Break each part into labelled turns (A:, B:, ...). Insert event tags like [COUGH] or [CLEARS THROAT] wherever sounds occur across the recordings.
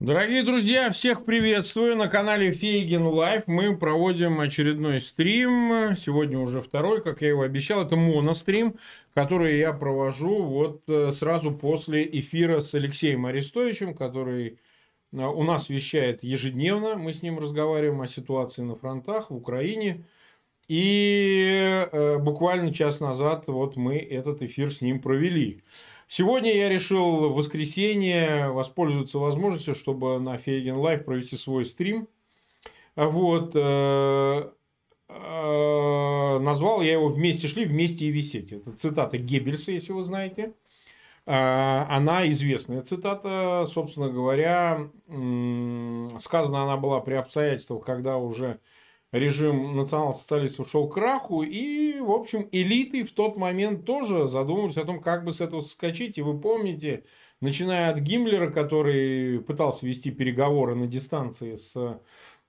A: Дорогие друзья, всех приветствую на канале Фейгин Live. Мы проводим очередной стрим. Сегодня уже второй, как я его обещал. Это монострим, который я провожу вот э, сразу после эфира с Алексеем Арестовичем, который э, у нас вещает ежедневно. Мы с ним разговариваем о ситуации на фронтах в Украине. И э, буквально час назад вот мы этот эфир с ним провели. Сегодня я решил в воскресенье воспользоваться возможностью, чтобы на Фейгин Live провести свой стрим. Вот. Э, э, назвал я его «Вместе шли, вместе и висеть». Это цитата Геббельса, если вы знаете. Э, она известная цитата, собственно говоря, сказана она была при обстоятельствах, когда уже режим национал-социалистов шел к краху, и, в общем, элиты в тот момент тоже задумывались о том, как бы с этого соскочить. И вы помните, начиная от Гиммлера, который пытался вести переговоры на дистанции с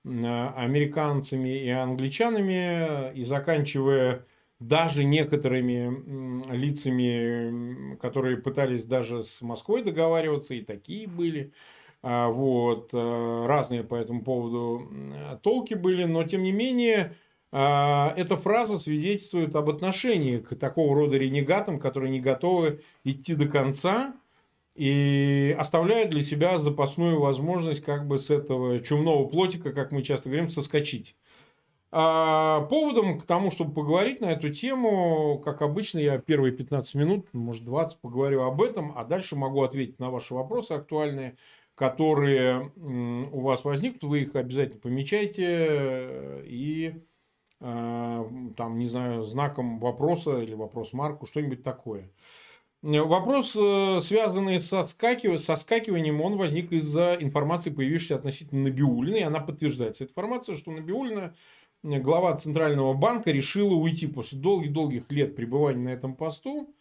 A: американцами и англичанами, и заканчивая даже некоторыми лицами, которые пытались даже с Москвой договариваться, и такие были, вот, э, разные по этому поводу толки были, но тем не менее а, эта фраза свидетельствует об отношении к такого рода ренегатам, которые не готовы идти до конца и оставляют для себя запасную возможность как бы с этого чумного плотика, как мы часто говорим, соскочить. А поводом к тому, чтобы поговорить на эту тему, как обычно, я первые 15 минут, может 20 поговорю об этом, а дальше могу ответить на ваши вопросы актуальные которые у вас возникнут, вы их обязательно помечайте э, и э, там, не знаю, знаком вопроса или вопрос марку, что-нибудь такое. Вопрос, э, связанный со, скакив... со скакиванием, он возник из-за информации, появившейся относительно Набиулина, и она подтверждается. Информация, что Набиулина, глава Центрального банка, решила уйти после долгих-долгих лет пребывания на этом посту,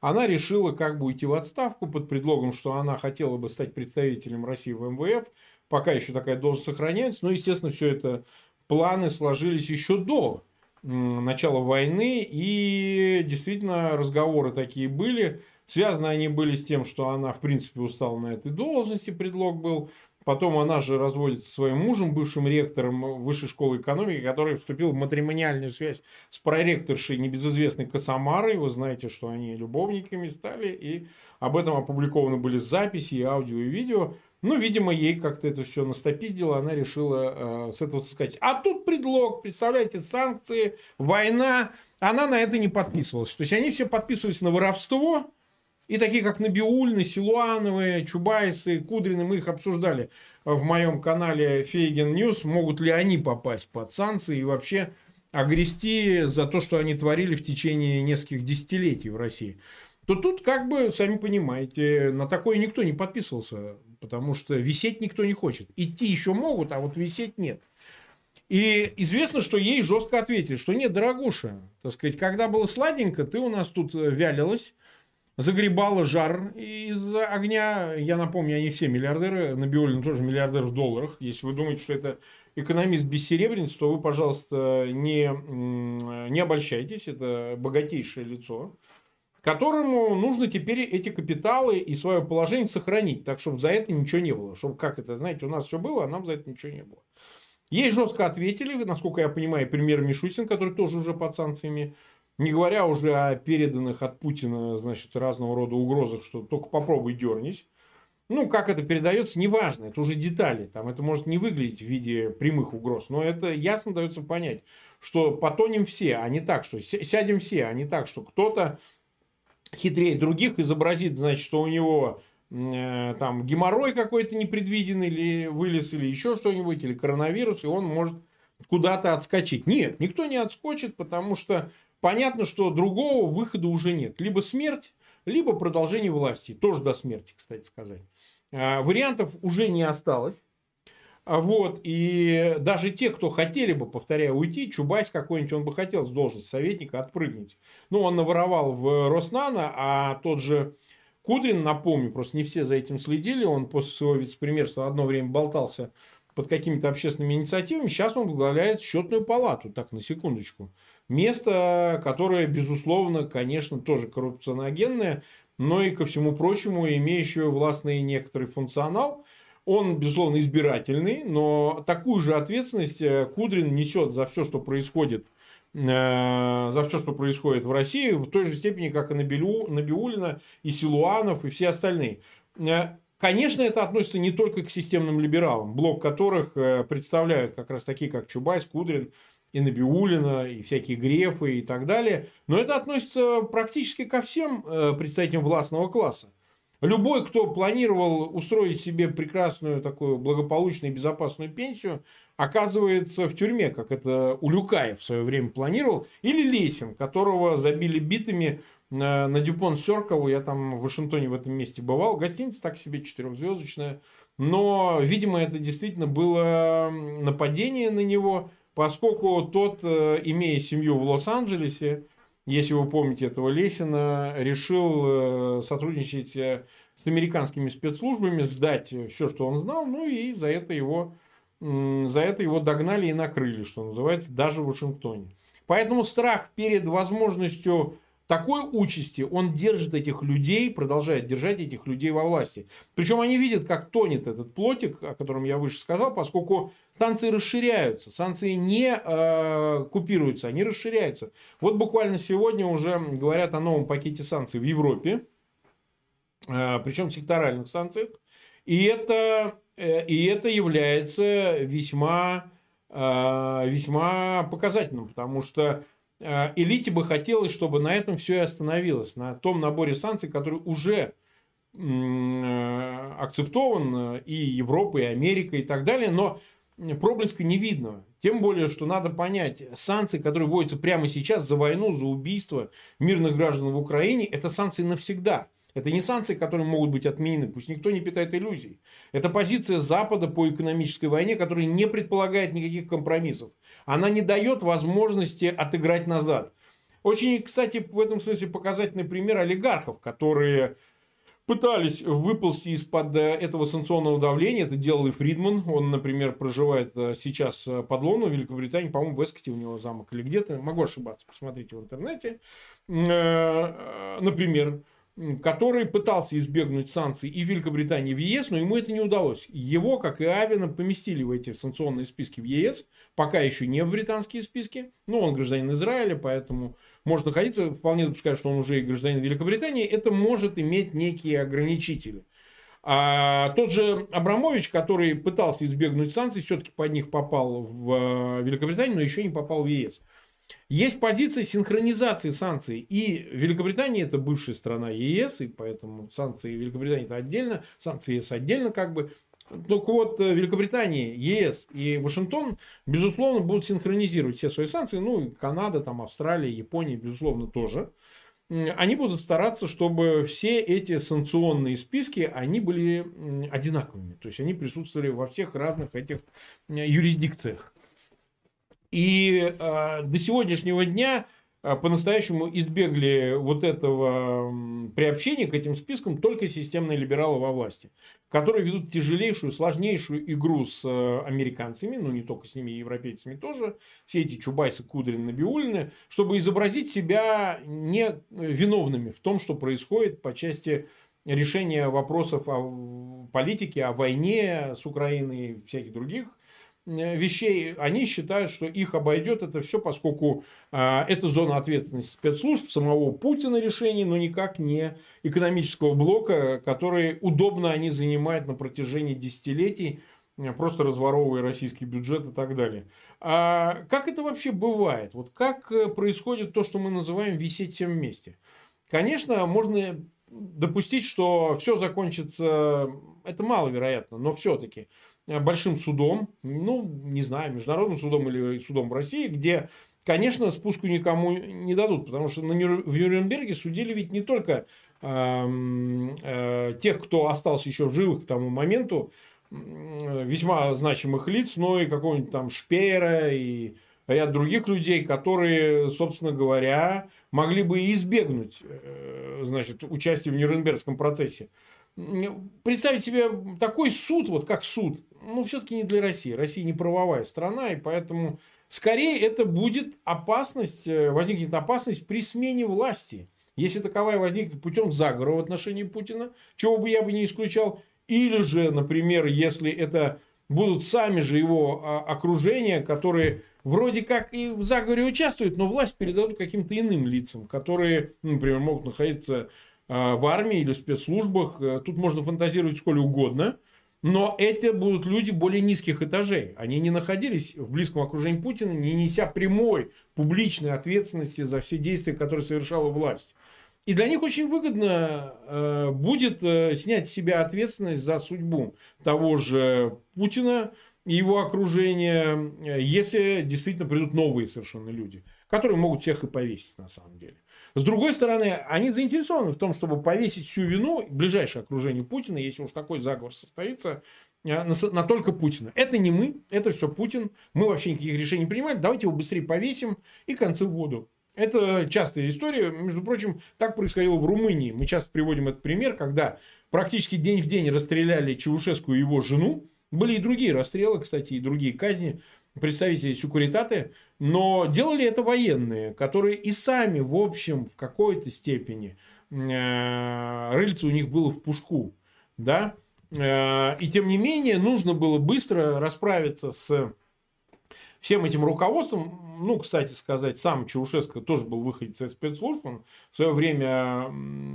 A: она решила как бы уйти в отставку под предлогом, что она хотела бы стать представителем России в МВФ. Пока еще такая должность сохраняется. Но, естественно, все это планы сложились еще до начала войны. И действительно разговоры такие были. Связаны они были с тем, что она, в принципе, устала на этой должности. Предлог был Потом она же разводится со своим мужем, бывшим ректором Высшей школы экономики, который вступил в матримониальную связь с проректоршей небезызвестной Косомарой. Вы знаете, что они любовниками стали. И об этом опубликованы были записи, и аудио, и видео. Ну, видимо, ей как-то это все настопиздило, она решила э, с этого сказать. А тут предлог, представляете, санкции, война. Она на это не подписывалась. То есть, они все подписывались на воровство, и такие, как Набиульны, Силуановы, Чубайсы, Кудрины, мы их обсуждали в моем канале Фейгин News. Могут ли они попасть под санкции и вообще огрести за то, что они творили в течение нескольких десятилетий в России. То тут, как бы, сами понимаете, на такое никто не подписывался, потому что висеть никто не хочет. Идти еще могут, а вот висеть нет. И известно, что ей жестко ответили, что нет, дорогуша, так сказать, когда было сладенько, ты у нас тут вялилась, загребала жар из огня. Я напомню, они все миллиардеры. Набиулин тоже миллиардер в долларах. Если вы думаете, что это экономист бессеребренец, то вы, пожалуйста, не, не обольщайтесь. Это богатейшее лицо, которому нужно теперь эти капиталы и свое положение сохранить, так, чтобы за это ничего не было. Чтобы, как это, знаете, у нас все было, а нам за это ничего не было. Ей жестко ответили, насколько я понимаю, премьер Мишустин, который тоже уже под санкциями не говоря уже о переданных от Путина, значит, разного рода угрозах, что только попробуй дернись. Ну, как это передается, неважно, это уже детали. Там это может не выглядеть в виде прямых угроз, но это ясно дается понять, что потонем все, а не так, что сядем все, а не так, что кто-то хитрее других изобразит, значит, что у него э, там геморрой какой-то непредвиденный или вылез, или еще что-нибудь, или коронавирус, и он может куда-то отскочить. Нет, никто не отскочит, потому что понятно, что другого выхода уже нет. Либо смерть, либо продолжение власти. Тоже до смерти, кстати сказать. А, вариантов уже не осталось. А вот, и даже те, кто хотели бы, повторяю, уйти, Чубайс какой-нибудь, он бы хотел с должности советника отпрыгнуть. Ну, он наворовал в Роснано, а тот же Кудрин, напомню, просто не все за этим следили, он после своего вице-премьерства одно время болтался под какими-то общественными инициативами, сейчас он возглавляет счетную палату, так, на секундочку. Место, которое, безусловно, конечно, тоже коррупционогенное, но и, ко всему прочему, имеющее властный некоторый функционал. Он, безусловно, избирательный, но такую же ответственность э, Кудрин несет за все, что происходит э, за все, что происходит в России, в той же степени, как и Набиулина, и Силуанов, и все остальные. Э, конечно, это относится не только к системным либералам, блок которых представляют как раз такие, как Чубайс, Кудрин, и Набиулина, и всякие Грефы и так далее. Но это относится практически ко всем представителям властного класса. Любой, кто планировал устроить себе прекрасную такую благополучную и безопасную пенсию, оказывается в тюрьме, как это Улюкаев в свое время планировал, или Лесин, которого забили битами на, на Дюпон Серкл. Я там в Вашингтоне в этом месте бывал. Гостиница так себе четырехзвездочная. Но, видимо, это действительно было нападение на него, поскольку тот, э, имея семью в Лос-Анджелесе, если вы помните этого Лесина, решил э, сотрудничать э, с американскими спецслужбами, сдать все, что он знал, ну и за это его, за это его догнали и накрыли, что называется, даже в Вашингтоне. Поэтому страх перед возможностью такой участи он держит этих людей, продолжает держать этих людей во власти. Причем они видят, как тонет этот плотик, о котором я выше сказал, поскольку санкции расширяются, санкции не э, купируются, они расширяются. Вот буквально сегодня уже говорят о новом пакете санкций в Европе, э, причем секторальных санкциях, и это, э, и это является весьма, э, весьма показательным, потому что элите бы хотелось, чтобы на этом все и остановилось, на том наборе санкций, который уже э, акцептован и Европой, и Америкой и так далее, но проблеска не видно. Тем более, что надо понять, санкции, которые вводятся прямо сейчас за войну, за убийство мирных граждан в Украине, это санкции навсегда. Это не санкции, которые могут быть отменены, пусть никто не питает иллюзий. Это позиция Запада по экономической войне, которая не предполагает никаких компромиссов. Она не дает возможности отыграть назад. Очень, кстати, в этом смысле показательный пример олигархов, которые пытались выползти из-под э, этого санкционного давления. Это делал и Фридман. Он, например, проживает э, сейчас э, под Лондоном, в Великобритании. По-моему, в Эскоте у него замок или где-то. Могу ошибаться, посмотрите в интернете. Например, который пытался избегнуть санкций и Великобритании, в ЕС, но ему это не удалось. Его, как и Авина, поместили в эти санкционные списки в ЕС, пока еще не в британские списки. Ну, он гражданин Израиля, поэтому может находиться, вполне допускаю, что он уже и гражданин Великобритании. Это может иметь некие ограничители. А тот же Абрамович, который пытался избегнуть санкций, все-таки под них попал в э, Великобританию, но еще не попал в ЕС. Есть позиция синхронизации санкций. И Великобритания это бывшая страна ЕС, и поэтому санкции Великобритании это отдельно, санкции ЕС отдельно как бы. Только вот э, Великобритания, ЕС и Вашингтон, безусловно, будут синхронизировать все свои санкции. Ну, и Канада, там, Австралия, Япония, безусловно, тоже. Они будут стараться, чтобы все эти санкционные списки, они были одинаковыми. То есть, они присутствовали во всех разных этих юрисдикциях. И э, до сегодняшнего дня э, по-настоящему избегли вот этого приобщения к этим спискам только системные либералы во власти, которые ведут тяжелейшую, сложнейшую игру с э, американцами, ну не только с ними, и европейцами тоже, все эти Чубайсы, Кудрин, Набиулины, чтобы изобразить себя не виновными в том, что происходит по части решения вопросов о политике, о войне с Украиной и всяких других. Э, вещей, они считают, что их обойдет это все, поскольку а, это зона ответственности спецслужб, самого Путина решений, но никак не экономического блока, который удобно они занимают на протяжении десятилетий, э, просто разворовывая российский бюджет и так далее. А как это вообще бывает? Вот как э, происходит то, что мы называем висеть всем вместе? Конечно, можно допустить, что все закончится, это маловероятно, но все-таки Э, большим судом, ну, не знаю, международным судом или судом в России, где, конечно, спуску никому не дадут, потому что на Нюр... в Нюрнберге судили ведь не только э, э, тех, кто остался еще живых к тому моменту, э, весьма значимых лиц, но и какого-нибудь там Шпеера и ряд других людей, которые, собственно говоря, могли бы избегнуть э, значит, участия в Нюрнбергском процессе. Представить себе такой суд, вот как суд, ну, все-таки не для России. Россия не правовая страна, и поэтому скорее это будет опасность, э, возникнет опасность при смене власти. Если таковая возникнет путем заговора в отношении Путина, чего бы я бы не исключал, Или же, например, если это будут сами же его а, окружения, которые вроде как и в заговоре участвуют, но власть передадут каким-то иным лицам, которые, ну, например, могут находиться в армии или в спецслужбах. Э, тут можно фантазировать сколь угодно. Но эти будут люди более низких этажей. Они не находились в близком окружении Путина, не неся прямой публичной ответственности за все действия, которые совершала власть. И для них очень выгодно э, будет э, снять с себя ответственность за судьбу того же Путина и его окружения, э, если действительно придут новые совершенно люди, которые могут всех и повесить на самом деле. С другой стороны, они заинтересованы в том, чтобы повесить всю вину ближайшее окружение Путина, если уж такой заговор состоится, э, на, только Путина. Это не мы, это все Путин. Мы вообще никаких решений не принимаем. Давайте его быстрее повесим и концы в воду. Это частая история. Между прочим, так происходило в Румынии. Мы часто приводим этот пример, когда практически день в день расстреляли Чаушеску и его жену. Были и другие расстрелы, кстати, и другие казни представителей Сюкуритаты, но делали это военные, которые и сами, в общем, в какой-то степени э, рыльце у них было в пушку, да, э, и тем не менее нужно было быстро расправиться с всем этим руководством, ну, кстати сказать, сам Чаушеско тоже был выходец из спецслужб, он в свое время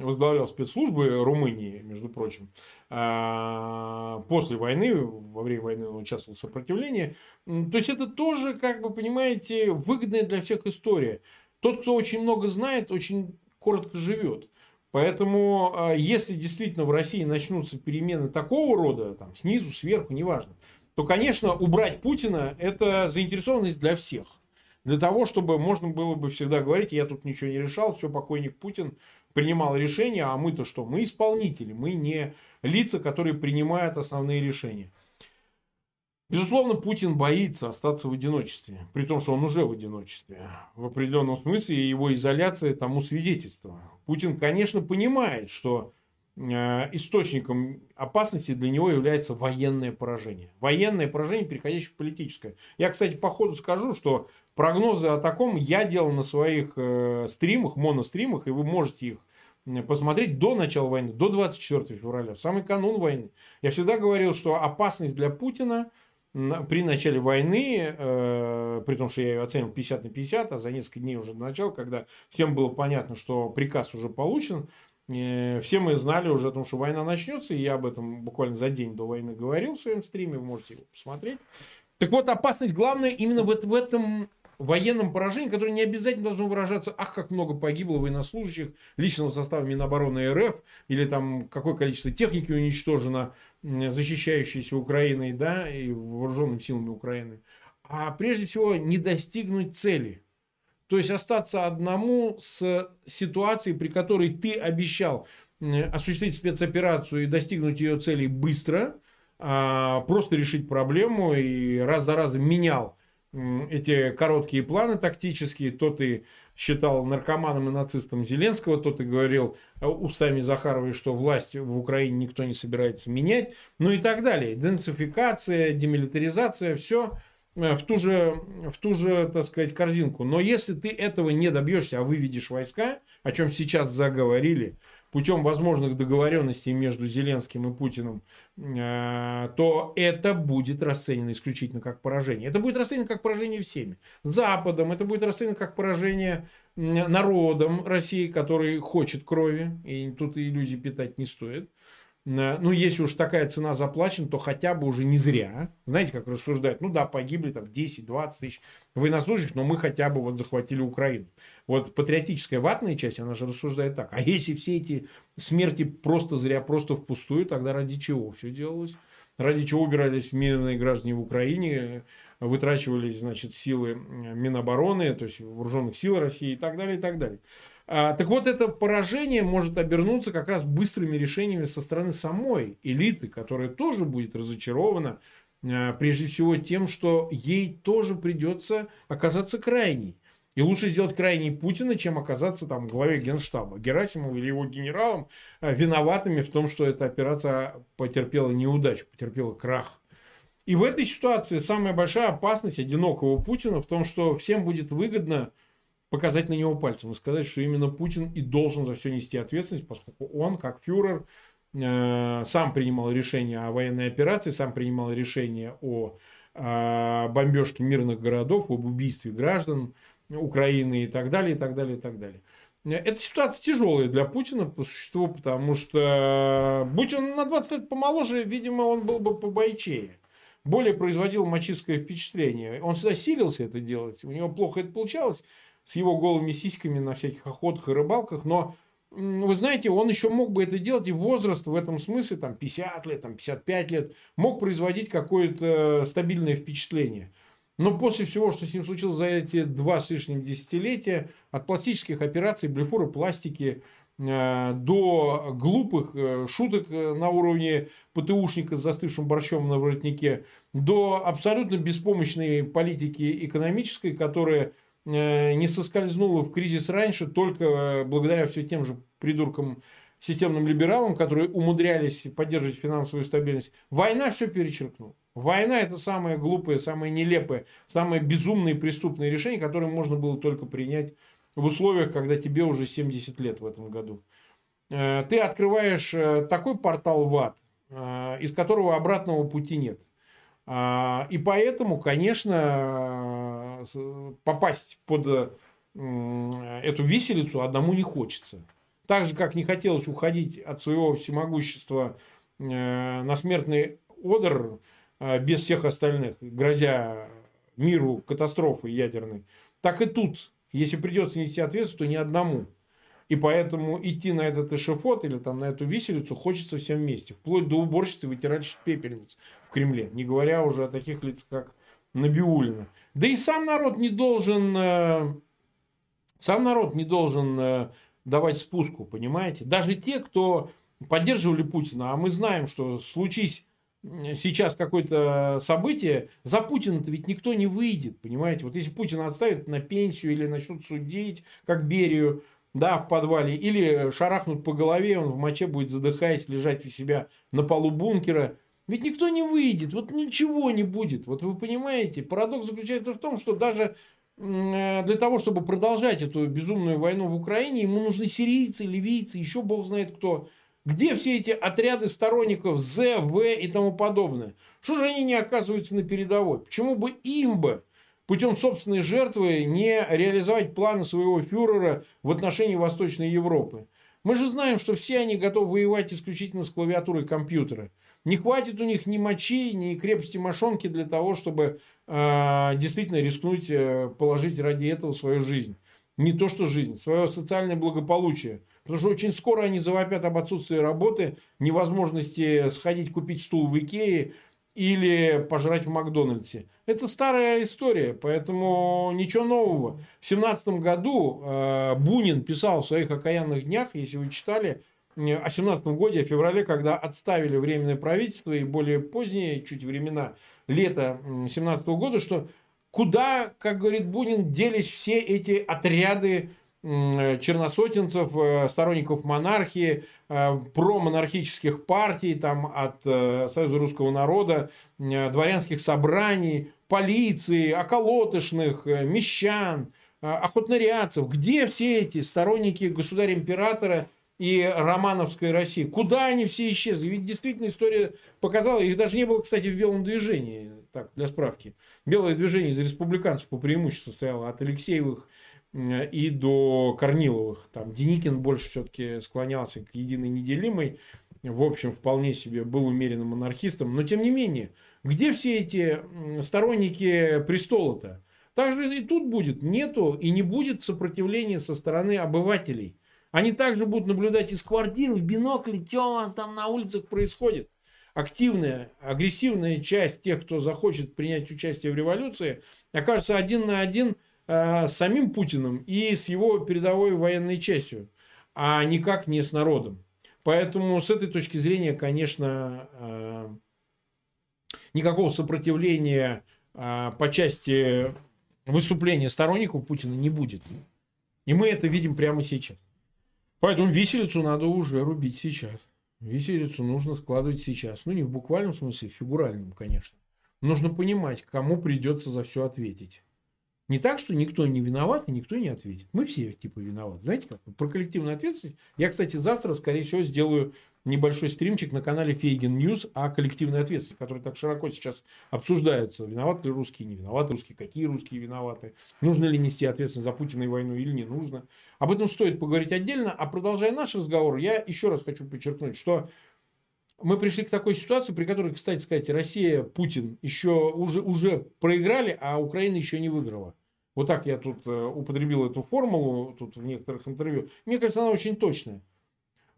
A: возглавлял спецслужбы Румынии, между прочим. А, после войны, во время войны он участвовал в сопротивлении. То есть, это тоже, как бы, понимаете, выгодная для всех история. Тот, кто очень много знает, очень коротко живет. Поэтому, а, если действительно в России начнутся перемены такого рода, там, снизу, сверху, неважно, то, конечно, убрать Путина – это заинтересованность для всех. Для того, чтобы можно было бы всегда говорить, я тут ничего не решал, все, покойник Путин принимал решения, а мы-то что? Мы исполнители, мы не лица, которые принимают основные решения. Безусловно, Путин боится остаться в одиночестве, при том, что он уже в одиночестве. В определенном смысле его изоляция тому свидетельство. Путин, конечно, понимает, что источником опасности для него является военное поражение. Военное поражение, переходящее в политическое. Я, кстати, по ходу скажу, что прогнозы о таком я делал на своих э, стримах, моностримах, и вы можете их посмотреть до начала войны, до 24 февраля, в самый канун войны. Я всегда говорил, что опасность для Путина при начале войны, э, при том, что я ее оценил 50 на 50, а за несколько дней уже до начала, когда всем было понятно, что приказ уже получен, Э, все мы знали уже о том, что война начнется, и я об этом буквально за день до войны говорил в своем стриме, вы можете его посмотреть. Так вот, опасность главная именно в, в этом военном поражении, которое не обязательно должно выражаться, ах, как много погибло военнослужащих, личного состава Минобороны РФ, или там какое количество техники уничтожено, защищающейся Украиной, да, и вооруженными силами Украины. А прежде всего не достигнуть цели – то есть остаться одному с ситуацией, при которой ты обещал осуществить спецоперацию и достигнуть ее целей быстро, а, просто решить проблему и раз за разом менял эти короткие планы тактические, то ты считал наркоманом и нацистом Зеленского, то ты говорил устами Захаровой, что власть в Украине никто не собирается менять, ну и так далее. Денацификация, демилитаризация, все – Э, в ту же, в ту же, так сказать, корзинку. Но если ты этого не добьешься, а выведешь войска, о чем сейчас заговорили, путем возможных договоренностей между Зеленским и Путиным, э, то это будет расценено исключительно как поражение. Это будет расценено как поражение всеми. Западом, это будет расценено как поражение народом России, который хочет крови, и тут иллюзий питать не стоит ну, если уж такая цена заплачена, то хотя бы уже не зря. Знаете, как рассуждают? Ну да, погибли там 10-20 тысяч военнослужащих, но мы хотя бы вот захватили Украину. Вот патриотическая ватная часть, она же рассуждает так. А если все эти смерти просто зря, просто впустую, тогда ради чего все делалось? Ради чего убирались мирные граждане в Украине, вытрачивались, значит, силы Минобороны, то есть вооруженных сил России и так далее, и так далее. А, так вот, это поражение может обернуться как раз быстрыми решениями со стороны самой элиты, которая тоже будет разочарована, а, прежде всего тем, что ей тоже придется оказаться крайней. И лучше сделать крайней Путина, чем оказаться там главе генштаба Герасимова или его генералом а, виноватыми в том, что эта операция потерпела неудачу, потерпела крах. И в этой ситуации самая большая опасность одинокого Путина в том, что всем будет выгодно показать на него пальцем и сказать, что именно Путин и должен за все нести ответственность, поскольку он, как фюрер, э, сам принимал решение о военной операции, сам принимал решение о э, бомбежке мирных городов, об убийстве граждан Украины и так далее, и так далее, и так далее. Эта ситуация тяжелая для Путина по существу, потому что, будь он на 20 лет помоложе, видимо, он был бы побойчее. Более производил мачистское впечатление. Он всегда силился это делать. У него плохо это получалось с его голыми сиськами на всяких охотах и рыбалках, но вы знаете, он еще мог бы это делать, и возраст в этом смысле, там, 50 лет, там, 55 лет, мог производить какое-то стабильное впечатление. Но после всего, что с ним случилось за эти два с лишним десятилетия, от пластических операций, блефура, пластики, э, до глупых э, шуток э, на уровне ПТУшника с застывшим борщом на воротнике, до абсолютно беспомощной политики экономической, которая не соскользнула в кризис раньше только благодаря все тем же придуркам системным либералам, которые умудрялись поддерживать финансовую стабильность. Война все перечеркнула. Война – это самое глупое, самое нелепое, самое безумное и преступное решение, которое можно было только принять в условиях, когда тебе уже 70 лет в этом году. Э, ты открываешь э, такой портал в ад, э, из которого обратного пути нет. И поэтому, конечно, попасть под эту виселицу одному не хочется. Так же, как не хотелось уходить от своего всемогущества на смертный одр, а, без всех остальных, грозя миру катастрофой ядерной, так и тут, если придется нести ответственность, то ни одному. И поэтому идти на этот эшефот или там на эту виселицу хочется всем вместе. Вплоть до уборщицы вытирать пепельниц в Кремле. Не говоря уже о таких лицах, как Набиулина. Да и сам народ не должен... Э, сам народ не должен э, давать спуску, понимаете? Даже те, кто поддерживали Путина, а мы знаем, что случись сейчас какое-то событие, за Путина-то ведь никто не выйдет, понимаете? Вот если Путина отставят на пенсию или начнут судить, как Берию, да, в подвале, или шарахнут по голове, он в моче будет задыхаясь, лежать у себя на полу бункера, ведь никто не выйдет, вот ничего не будет. Вот вы понимаете, парадокс заключается в том, что даже э, для того, чтобы продолжать эту безумную войну в Украине, ему нужны сирийцы, ливийцы, еще бог знает кто – где все эти отряды сторонников З, В и тому подобное? Что же они не оказываются на передовой? Почему бы им бы путем собственной жертвы не реализовать планы своего фюрера в отношении Восточной Европы? Мы же знаем, что все они готовы воевать исключительно с клавиатурой компьютера. Не хватит у них ни мочи, ни крепости мошонки для того, чтобы э, действительно рискнуть э, положить ради этого свою жизнь. Не то что жизнь, свое социальное благополучие – Потому что очень скоро они завопят об отсутствии работы, невозможности сходить купить стул в Икее или пожрать в Макдональдсе. Это старая история, поэтому ничего нового. В семнадцатом году э, Бунин писал в своих окаянных днях, если вы читали, о 17 годе, о феврале, когда отставили временное правительство и более поздние, чуть времена, лета 17 года, что куда, как говорит Бунин, делись все эти отряды черносотенцев, э, сторонников монархии, э, промонархических партий, там, от э, Союза русского народа, дворянских собраний, полиции, околотышных, мещан, охотнориадцев. Где все эти сторонники государя-императора и романовской России? Куда они все исчезли? Ведь действительно история показала, их даже не было, кстати, в белом движении, так, для справки. Белое движение из республиканцев по преимуществу состояло от Алексеевых и до Корниловых. Там Деникин больше все-таки склонялся к единой неделимой. В общем, вполне себе был умеренным монархистом. Но, тем не менее, где все эти сторонники престола-то? Также и тут будет. Нету и не будет сопротивления со стороны обывателей. Они также будут наблюдать из квартир в бинокле, что у вас там на улицах происходит. Активная, агрессивная часть тех, кто захочет принять участие в революции, окажется один на один – э, с самим Путиным и с его передовой военной частью, а никак не с народом. Поэтому с этой точки зрения, конечно, э, никакого сопротивления э, по части выступления сторонников Путина не будет. И мы это видим прямо сейчас. Поэтому виселицу надо уже рубить сейчас. Виселицу нужно складывать сейчас. Ну, не в буквальном смысле, в фигуральном, конечно. Нужно понимать, кому придется за все ответить. Не так, что никто не виноват и никто не ответит. Мы все типа виноваты. Знаете как? Про коллективную ответственность. Я, кстати, завтра, скорее всего, сделаю небольшой стримчик на канале Фейгин News о коллективной ответственности, который так широко сейчас обсуждается. Виноваты ли русские, не виноваты русские, какие русские виноваты, нужно ли нести ответственность за Путина и войну или не нужно. Об этом стоит поговорить отдельно. А продолжая наш разговор, я еще раз хочу подчеркнуть, что мы пришли к такой ситуации, при которой, кстати сказать, Россия, Путин еще уже, уже проиграли, а Украина еще не выиграла. Вот так я тут э, употребил эту формулу тут в некоторых интервью. Мне кажется, она очень точная.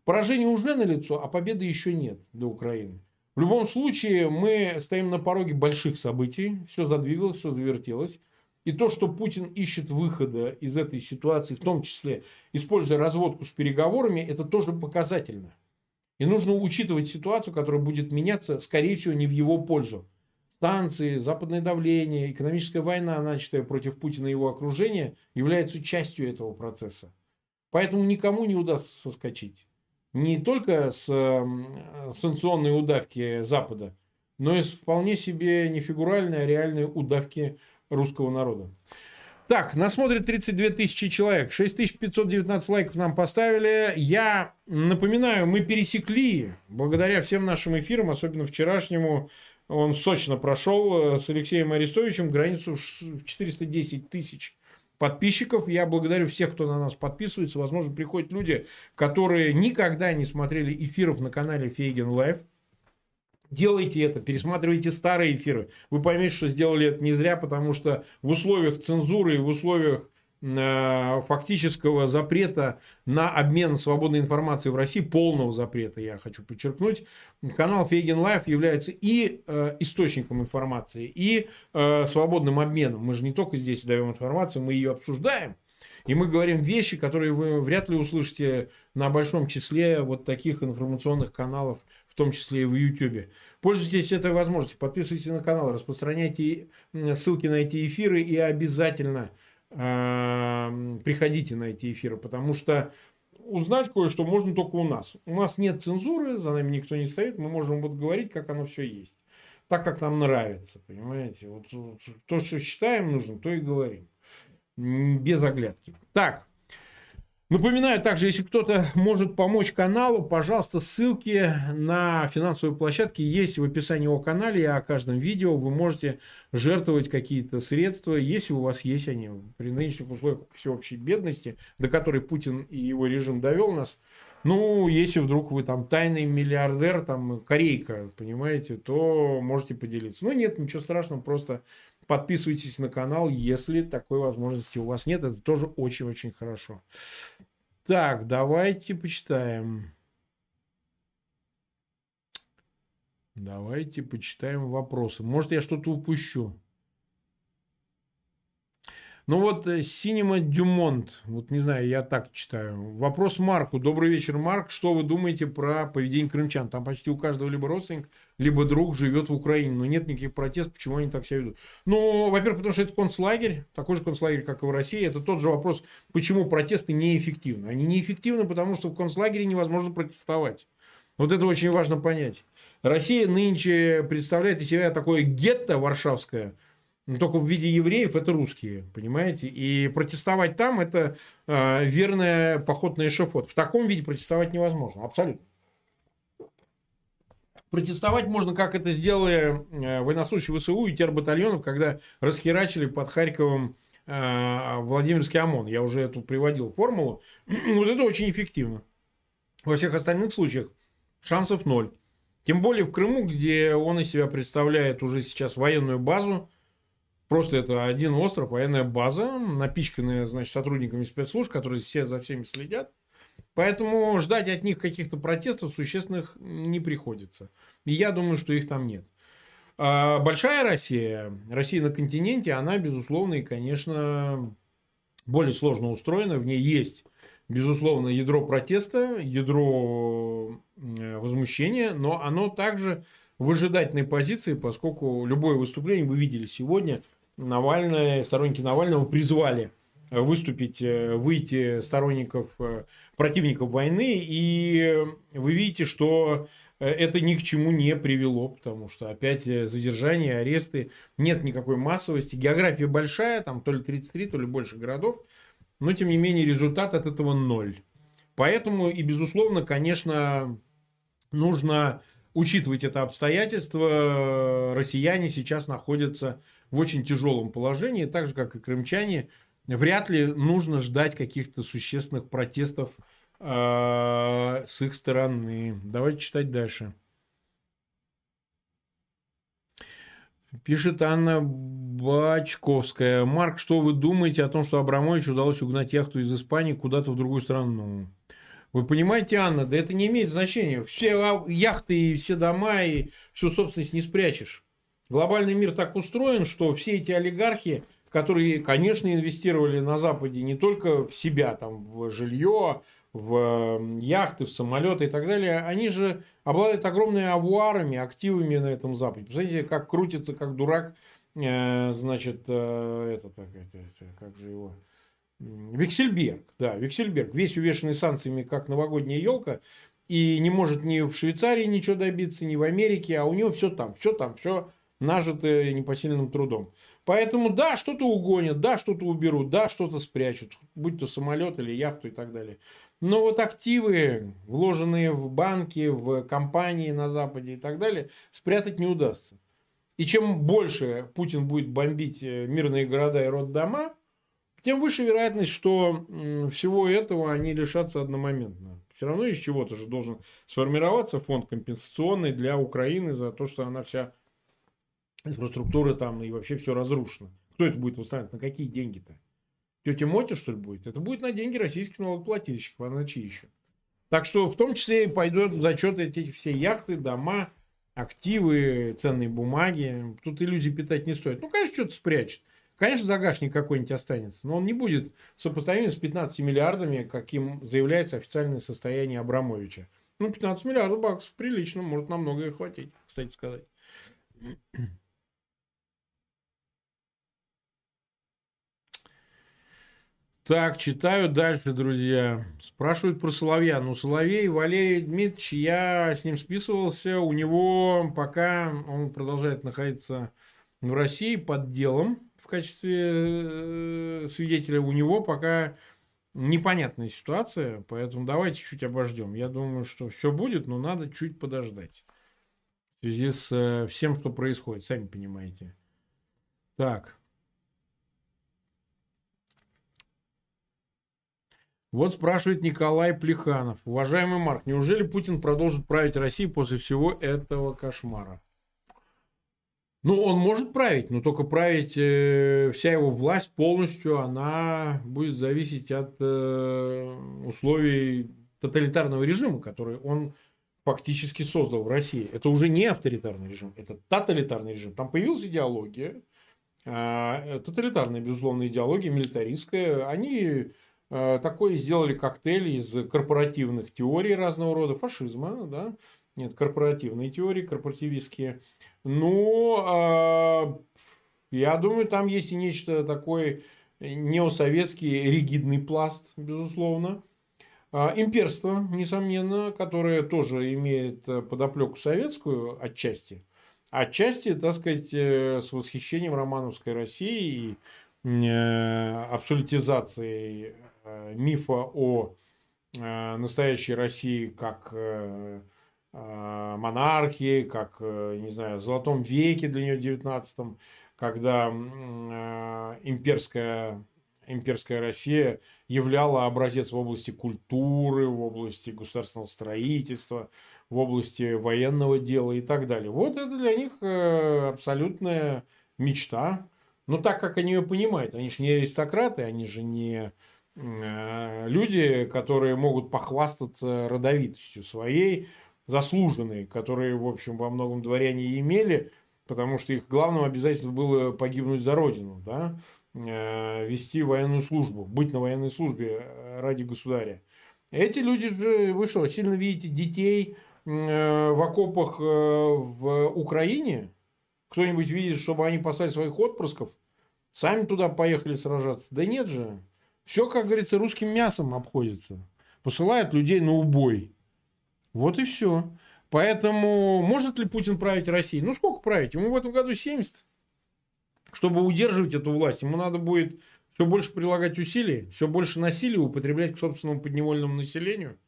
A: Поражение уже налицо, а победы еще нет для Украины. В любом случае, мы стоим на пороге больших событий. Все задвигалось, все завертелось. И то, что Путин ищет выхода из этой ситуации, в том числе используя разводку с переговорами, это тоже показательно. И нужно учитывать ситуацию, которая будет меняться, скорее всего, не в его пользу. Санкции, западное давление, экономическая война, начатая против Путина и его окружения, являются частью этого процесса. Поэтому никому не удастся соскочить. Не только с санкционной удавки Запада, но и с вполне себе не фигуральной, а реальной удавки русского народа. Так, нас смотрит 32 тысячи человек. 6519 лайков нам поставили. Я напоминаю, мы пересекли, благодаря всем нашим эфирам, особенно вчерашнему, он сочно прошел э, с Алексеем Арестовичем границу в 410 тысяч подписчиков. Я благодарю всех, кто на нас подписывается. Возможно, приходят люди, которые никогда не смотрели эфиров на канале Фейгин Live делайте это, пересматривайте старые эфиры. Вы поймете, что сделали это не зря, потому что в условиях цензуры, в условиях фактического запрета на обмен свободной информацией в России, полного запрета, я хочу подчеркнуть, канал Фейгин Live является и э, источником информации, и э, свободным обменом. Мы же не только здесь даем информацию, мы ее обсуждаем. И мы говорим вещи, которые вы вряд ли услышите на большом числе вот таких информационных каналов в том числе и в YouTube. Пользуйтесь этой возможностью, подписывайтесь на канал, распространяйте ссылки на эти эфиры и обязательно э, приходите на эти эфиры, потому что узнать кое-что можно только у нас. У нас нет цензуры, за нами никто не стоит, мы можем вот говорить, как оно все есть. Так, как нам нравится, понимаете. Вот то, что считаем нужным, то и говорим. Без оглядки. Так, Напоминаю также, если кто-то может помочь каналу, пожалуйста, ссылки на финансовые площадки есть в описании о канале, о каждом видео. Вы можете жертвовать какие-то средства, если у вас есть они. При нынешних условиях всеобщей бедности, до которой Путин и его режим довел нас, ну, если вдруг вы там тайный миллиардер, там, корейка, понимаете, то можете поделиться. Ну, нет, ничего страшного, просто Подписывайтесь на канал, если такой возможности у вас нет. Это тоже очень-очень хорошо. Так, давайте почитаем. Давайте почитаем вопросы. Может, я что-то упущу. Ну вот Синема Дюмонт, вот не знаю, я так читаю. Вопрос Марку. Добрый вечер, Марк. Что вы думаете про поведение крымчан? Там почти у каждого либо родственник, либо друг живет в Украине, но нет никаких протестов, почему они так себя ведут? Ну, во-первых, потому что это концлагерь, такой же концлагерь, как и в России. Это тот же вопрос, почему протесты неэффективны. Они неэффективны, потому что в концлагере невозможно протестовать. Вот это очень важно понять. Россия нынче представляет из себя такое гетто варшавское – но только в виде евреев это русские, понимаете? И протестовать там это э, верная поход на эшафот. В таком виде протестовать невозможно, абсолютно. Протестовать можно, как это сделали э, военнослужащие ВСУ и тербатальонов, когда расхерачили под Харьковом э, Владимирский ОМОН. Я уже эту приводил формулу. [CLEARS THROAT] вот это очень эффективно. Во всех остальных случаях шансов ноль. Тем более в Крыму, где он из себя представляет уже сейчас военную базу, Просто это один остров, военная база, напичканная, значит, сотрудниками спецслужб, которые все за всеми следят. Поэтому ждать от них каких-то протестов существенных не приходится. И я думаю, что их там нет. А большая Россия, Россия на континенте, она, безусловно, и, конечно, более сложно устроена. В ней есть, безусловно, ядро протеста, ядро э, возмущения, но оно также в ожидательной позиции, поскольку любое выступление вы видели сегодня – Навальный, сторонники Навального призвали выступить, э, выйти сторонников, э, противников войны, и вы видите, что э, это ни к чему не привело, потому что опять задержания, аресты, нет никакой массовости, география большая, там то ли 33, то ли больше городов, но тем не менее результат от этого ноль. Поэтому и, безусловно, конечно, нужно учитывать это обстоятельство. Россияне сейчас находятся в очень тяжелом положении, так же, как и крымчане. Вряд ли нужно ждать каких-то существенных протестов э, с их стороны. Давайте читать дальше. Пишет Анна Бачковская. Марк, что вы думаете о том, что Абрамовичу удалось угнать яхту из Испании куда-то в другую страну? Вы понимаете, Анна, да это не имеет значения. Все яхты и все дома и всю собственность не спрячешь. Глобальный мир так устроен, что все эти олигархи, которые, конечно, инвестировали на Западе не только в себя, там, в жилье, в яхты, в самолеты и так далее, они же обладают огромными авуарами, активами на этом Западе. Посмотрите, как крутится, как дурак, э, значит, это, это, это, как же его, Виксельберг, да, Виксельберг, весь увешанный санкциями, как новогодняя елка, и не может ни в Швейцарии ничего добиться, ни в Америке, а у него все там, все там, все нажитое непосильным трудом. Поэтому да, что-то угонят, да, что-то уберут, да, что-то спрячут, будь то самолет или яхту и так далее. Но вот активы, вложенные в банки, в компании на Западе и так далее, спрятать не удастся. И чем больше Путин будет бомбить э, мирные города и роддома, тем выше вероятность, что всего этого они лишатся одномоментно. Все равно из чего-то же должен сформироваться фонд компенсационный для Украины за то, что она вся инфраструктура там и вообще все разрушено. Кто это будет восстанавливать? На какие деньги-то? Тетя Мотя, что ли, будет? Это будет на деньги российских налогоплательщиков, а на чьи еще? Так что в том числе и пойдут в зачет эти все яхты, дома, активы, ценные бумаги. Тут иллюзий питать не стоит. Ну, конечно, что-то спрячет. Конечно, загашник какой-нибудь останется, но он не будет сопоставим с 15 миллиардами, каким заявляется официальное состояние Абрамовича. Ну, 15 миллиардов баксов прилично, может намного и хватить, кстати сказать. [CLEARS THROAT] Так, читаю дальше, друзья. Спрашивают про Соловья. Ну, Соловей, Валерий Дмитриевич, я с ним списывался. У него пока он продолжает находиться в России под делом в качестве э, свидетеля. У него пока непонятная ситуация, поэтому давайте чуть обождем. Я думаю, что все будет, но надо чуть подождать. В связи с э, всем, что происходит, сами понимаете. Так. Вот спрашивает Николай Плеханов. Уважаемый Марк, неужели Путин продолжит править Россией после всего этого кошмара? Ну, он может править, но только править э, вся его власть полностью, она будет зависеть от э, условий тоталитарного режима, который он фактически создал в России. Это уже не авторитарный режим, это тоталитарный режим. Там появилась идеология, э, тоталитарная, безусловно, идеология, милитаристская. Они такой сделали коктейль из корпоративных теорий разного рода, фашизма, да, нет, корпоративные теории, корпоративистские. Но а, я думаю, там есть и нечто такое неосоветский ригидный пласт, безусловно. А, имперство, несомненно, которое тоже имеет подоплеку советскую отчасти. Отчасти, так сказать, э, с восхищением романовской России и э, абсолютизацией Э, мифа о э, настоящей России как э, монархии, как, не знаю, золотом веке для нее 19 когда имперская, имперская Россия являла образец в области культуры, в области государственного строительства, в области военного дела и так далее. Вот это для них абсолютная мечта. Но так как они ее понимают, они же не аристократы, они же не Э, люди, которые могут похвастаться родовитостью своей, заслуженной, которые, в общем, во многом дворяне имели, потому что их главным обязательством было погибнуть за родину, да, э, вести военную службу, быть на военной службе э, ради государя. Эти люди же, вы что, сильно видите детей в окопах в Украине? Кто-нибудь видит, чтобы они послали своих отпрысков? Сами туда поехали сражаться? Да нет же. Все, как говорится, русским мясом обходится. Посылают людей на убой. Вот и все. Поэтому может ли Путин править Россией? Ну, сколько править? Ему в этом году 70. Чтобы удерживать эту власть, ему надо будет все больше прилагать усилий, все больше насилия употреблять к собственному подневольному населению,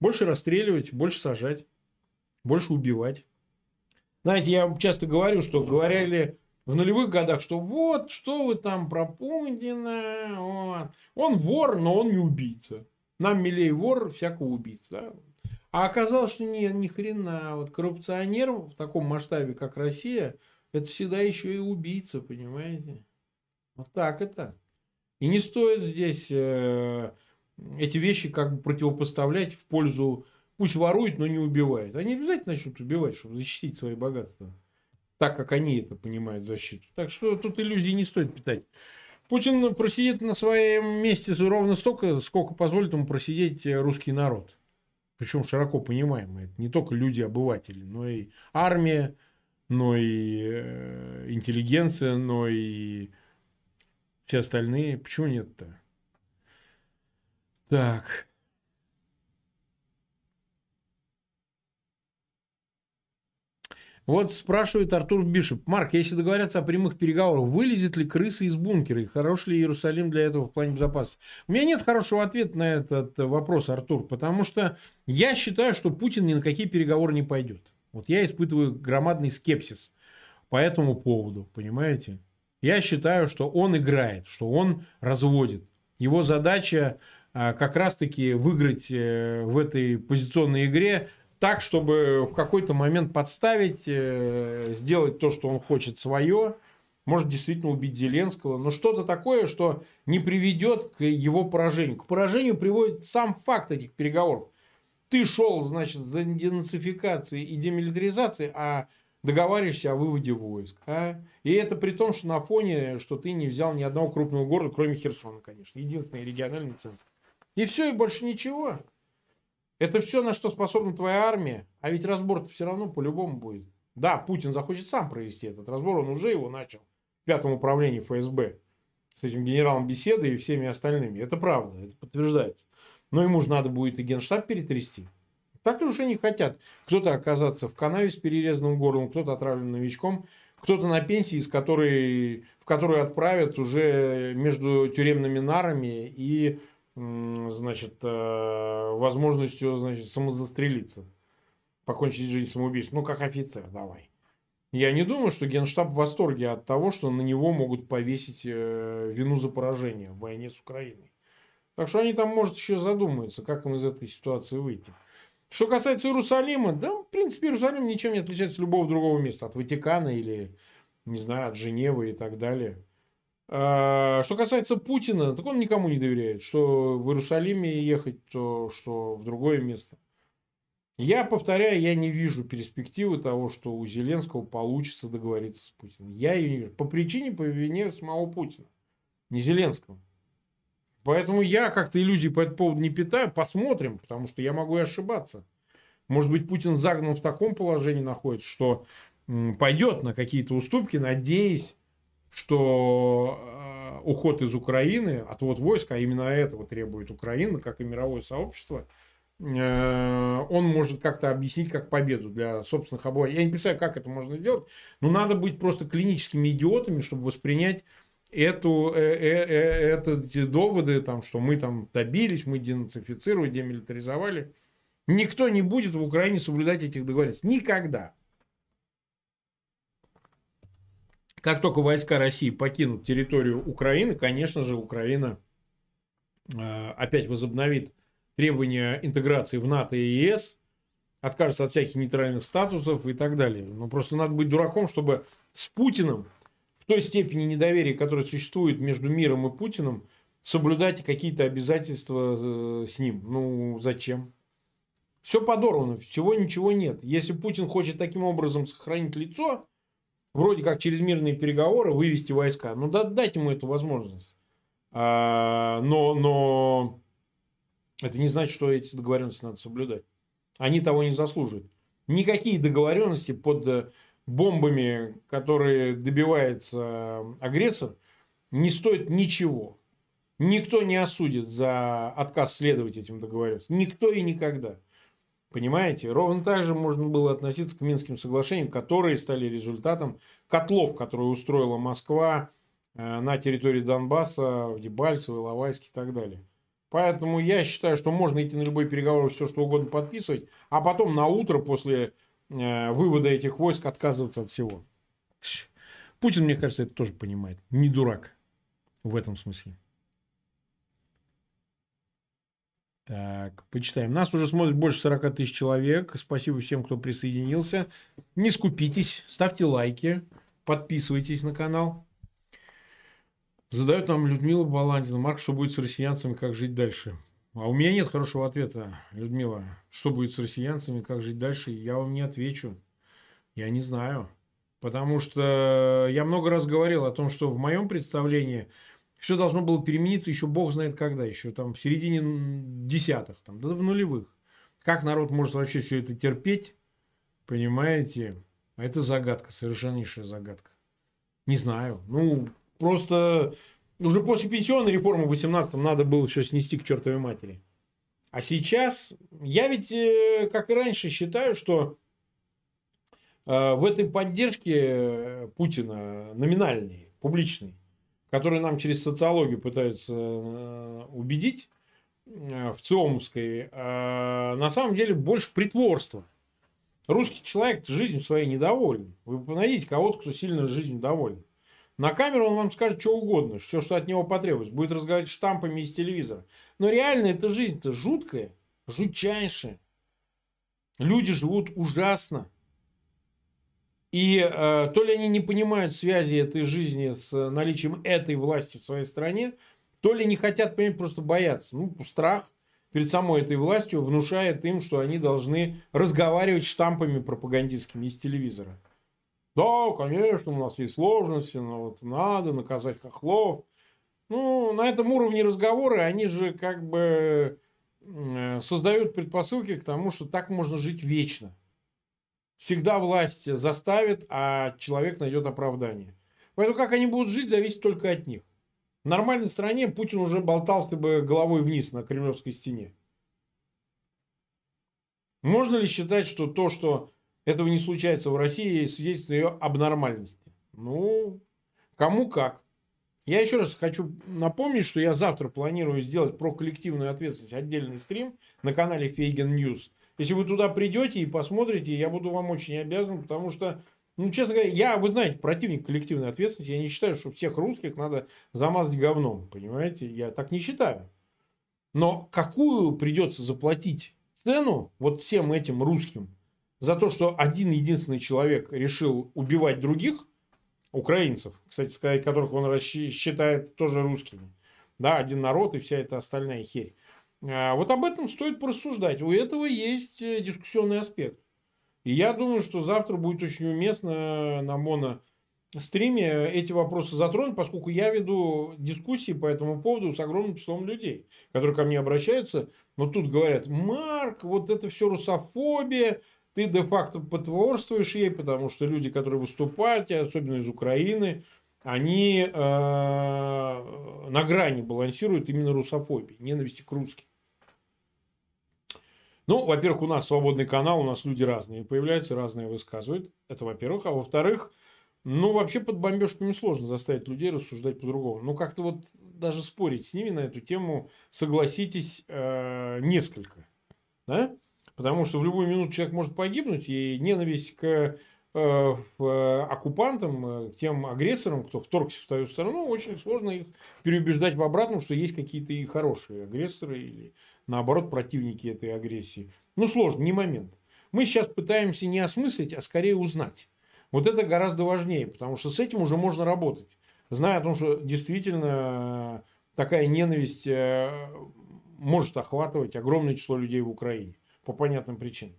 A: больше расстреливать, больше сажать. больше убивать. Знаете, я часто говорю, что говорили в нулевых годах, что вот, что вы там про Путина, вот. он вор, но он не убийца. Нам милее вор всякого убийца. Да? А оказалось, что не, ни хрена. Вот коррупционер в таком масштабе, как Россия, это всегда еще и убийца, понимаете? Вот так это. И не стоит здесь э, эти вещи как бы противопоставлять в пользу пусть ворует, но не убивает. Они обязательно начнут убивать, чтобы защитить свои богатства. Так, как они это понимают, защиту. Так что тут иллюзий не стоит питать. Путин просидит на своем месте ровно столько, сколько позволит ему просидеть русский народ. Причем широко понимаемый. Это не только люди-обыватели, но и армия, но и э, интеллигенция, но и все остальные. Почему нет-то? Так. Вот спрашивает Артур Бишеп. Марк, если договорятся о прямых переговорах, вылезет ли крыса из бункера? И хорош ли Иерусалим для этого в плане безопасности? У меня нет хорошего ответа на этот вопрос, Артур, потому что я считаю, что Путин ни на какие переговоры не пойдет. Вот я испытываю громадный скепсис по этому поводу, понимаете? Я считаю, что он играет, что он разводит. Его задача а, как раз-таки выиграть э, в этой позиционной игре так, чтобы в какой-то момент подставить, э, сделать то, что он хочет свое, может действительно убить Зеленского, но что-то такое, что не приведет к его поражению. К поражению приводит сам факт этих переговоров. Ты шел, значит, за денацификацией и демилитаризацией, а договариваешься о выводе войск. А? И это при том, что на фоне, что ты не взял ни одного крупного города, кроме Херсона, конечно. Единственный региональный центр. И все, и больше ничего. Это все, на что способна твоя армия. А ведь разбор все равно по-любому будет. Да, Путин захочет сам провести этот разбор. Он уже его начал в пятом управлении ФСБ. С этим генералом беседы и всеми остальными. Это правда, это подтверждается. Но ему же надо будет и генштаб перетрясти. Так ли уж они хотят? Кто-то оказаться в канаве с перерезанным горлом, кто-то отравлен новичком, кто-то на пенсии, из которой, в которую отправят уже между тюремными нарами и значит, э, возможностью значит, самозастрелиться, покончить жизнь самоубийством. Ну, как офицер, давай. Я не думаю, что Генштаб в восторге от того, что на него могут повесить э, вину за поражение в войне с Украиной. Так что они там, может, еще задумаются, как им из этой ситуации выйти. Что касается Иерусалима, да, в принципе, Иерусалим ничем не отличается от любого другого места. От Ватикана или, не знаю, от Женевы и так далее. А, что касается Путина, так он никому не доверяет, что в Иерусалиме ехать, то что в другое место. Я повторяю, я не вижу перспективы того, что у Зеленского получится договориться с Путиным. Я ее не вижу. По причине, по вине самого Путина. Не Зеленского. Поэтому я как-то иллюзий по этому поводу не питаю. Посмотрим, потому что я могу и ошибаться. Может быть, Путин загнан в таком положении находится, что пойдет на какие-то уступки, надеясь что э, уход из Украины, отвод войск, а именно этого требует Украина, как и мировое сообщество, э, он может как-то объяснить как победу для собственных обоих. Я не представляю, как это можно сделать, но надо быть просто клиническими идиотами, чтобы воспринять эту, э, э, э, эти доводы, там, что мы там добились, мы денацифицировали, демилитаризовали. Никто не будет в Украине соблюдать этих договоренностей. Никогда. Как только войска России покинут территорию Украины, конечно же, Украина э, опять возобновит требования интеграции в НАТО и ЕС, откажется от всяких нейтральных статусов и так далее. Но просто надо быть дураком, чтобы с Путиным в той степени недоверия, которое существует между миром и Путиным, соблюдать какие-то обязательства э, с ним. Ну, зачем? Все подорвано, всего ничего нет. Если Путин хочет таким образом сохранить лицо, вроде как через мирные переговоры вывести войска. Ну, да, дайте ему эту возможность. А, но, но это не значит, что эти договоренности надо соблюдать. Они того не заслуживают. Никакие договоренности под э, бомбами, которые добивается агрессор, не стоят ничего. Никто не осудит за отказ следовать этим договоренностям. Никто и никогда. Понимаете? Ровно так же можно было относиться к Минским соглашениям, которые стали результатом котлов, которые устроила Москва э, на территории Донбасса, в Дебальцево, Иловайске и так далее. Поэтому я считаю, что можно идти на любой переговоры, все что угодно подписывать, а потом на утро после э, вывода этих войск отказываться от всего. Путин, мне кажется, это тоже понимает. Не дурак в этом смысле. Так, почитаем. Нас уже смотрит больше 40 тысяч человек. Спасибо всем, кто присоединился. Не скупитесь, ставьте лайки, подписывайтесь на канал. Задает нам Людмила Баландина. Марк, что будет с россиянцами, как жить дальше? А у меня нет хорошего ответа, Людмила. Что будет с россиянцами, как жить дальше? Я вам не отвечу. Я не знаю. Потому что я много раз говорил о том, что в моем представлении все должно было перемениться еще бог знает когда, еще там в середине десятых, там, да в нулевых. Как народ может вообще все это терпеть, понимаете? А это загадка, совершеннейшая загадка. Не знаю. Ну, просто уже после пенсионной реформы в 18-м надо было все снести к чертовой матери. А сейчас я ведь, э, как и раньше, считаю, что э, в этой поддержке э, Путина номинальной, публичной, которые нам через социологию пытаются э, убедить э, в ЦИОМовской, э, на самом деле больше притворства. Русский человек жизнью своей недоволен. Вы найдите кого-то, кто сильно жизнью доволен. На камеру он вам скажет что угодно, все, что от него потребуется. Будет разговаривать штампами из телевизора. Но реально эта жизнь-то жуткая, жутчайшая. Люди живут ужасно. И э, то ли они не понимают связи этой жизни с наличием этой власти в своей стране, то ли не хотят понять, просто боятся. Ну, страх перед самой этой властью внушает им, что они должны разговаривать штампами пропагандистскими из телевизора. Да, конечно, у нас есть сложности, но вот надо наказать хохлов. Ну, на этом уровне разговора они же как бы э, создают предпосылки к тому, что так можно жить вечно. Всегда власть заставит, а человек найдет оправдание. Поэтому как они будут жить, зависит только от них. В нормальной стране Путин уже болтался бы головой вниз на Кремлевской стене. Можно ли считать, что то, что этого не случается в России, свидетельствует ее абнормальности? Ну, кому как. Я еще раз хочу напомнить, что я завтра планирую сделать про коллективную ответственность отдельный стрим на канале Фейгин News. Если вы туда придете и посмотрите, я буду вам очень обязан, потому что, ну, честно говоря, я, вы знаете, противник коллективной ответственности. Я не считаю, что всех русских надо замазать говном, понимаете? Я так не считаю. Но какую придется заплатить цену вот всем этим русским за то, что один единственный человек решил убивать других украинцев, кстати сказать, которых он считает тоже русскими. Да, один народ и вся эта остальная херь. А, вот об этом стоит порассуждать. У этого есть э, дискуссионный аспект. И я думаю, что завтра будет очень уместно на моно стриме эти вопросы затронуть, поскольку я веду дискуссии по этому поводу с огромным числом людей, которые ко мне обращаются. Но тут говорят, Марк, вот это все русофобия, ты де-факто потворствуешь ей, потому что люди, которые выступают, особенно из Украины, они э, на грани балансируют именно русофобии, ненависти к русским. Ну, во-первых, у нас свободный канал, у нас люди разные появляются, разные высказывают. Это во-первых. А во-вторых, ну, вообще под бомбежками сложно заставить людей рассуждать по-другому. Ну, как-то вот даже спорить с ними на эту тему, согласитесь, э, несколько. Да? Потому что в любую минуту человек может погибнуть, и ненависть к оккупантам, э, к тем агрессорам, кто вторгся в твою страну, очень сложно их переубеждать в обратном, что есть какие-то и хорошие агрессоры или наоборот, противники этой агрессии. Ну, сложно, не момент. Мы сейчас пытаемся не осмыслить, а скорее узнать. Вот это гораздо важнее, потому что с этим уже можно работать. Зная о том, что действительно такая ненависть э, может охватывать огромное число людей в Украине по понятным причинам.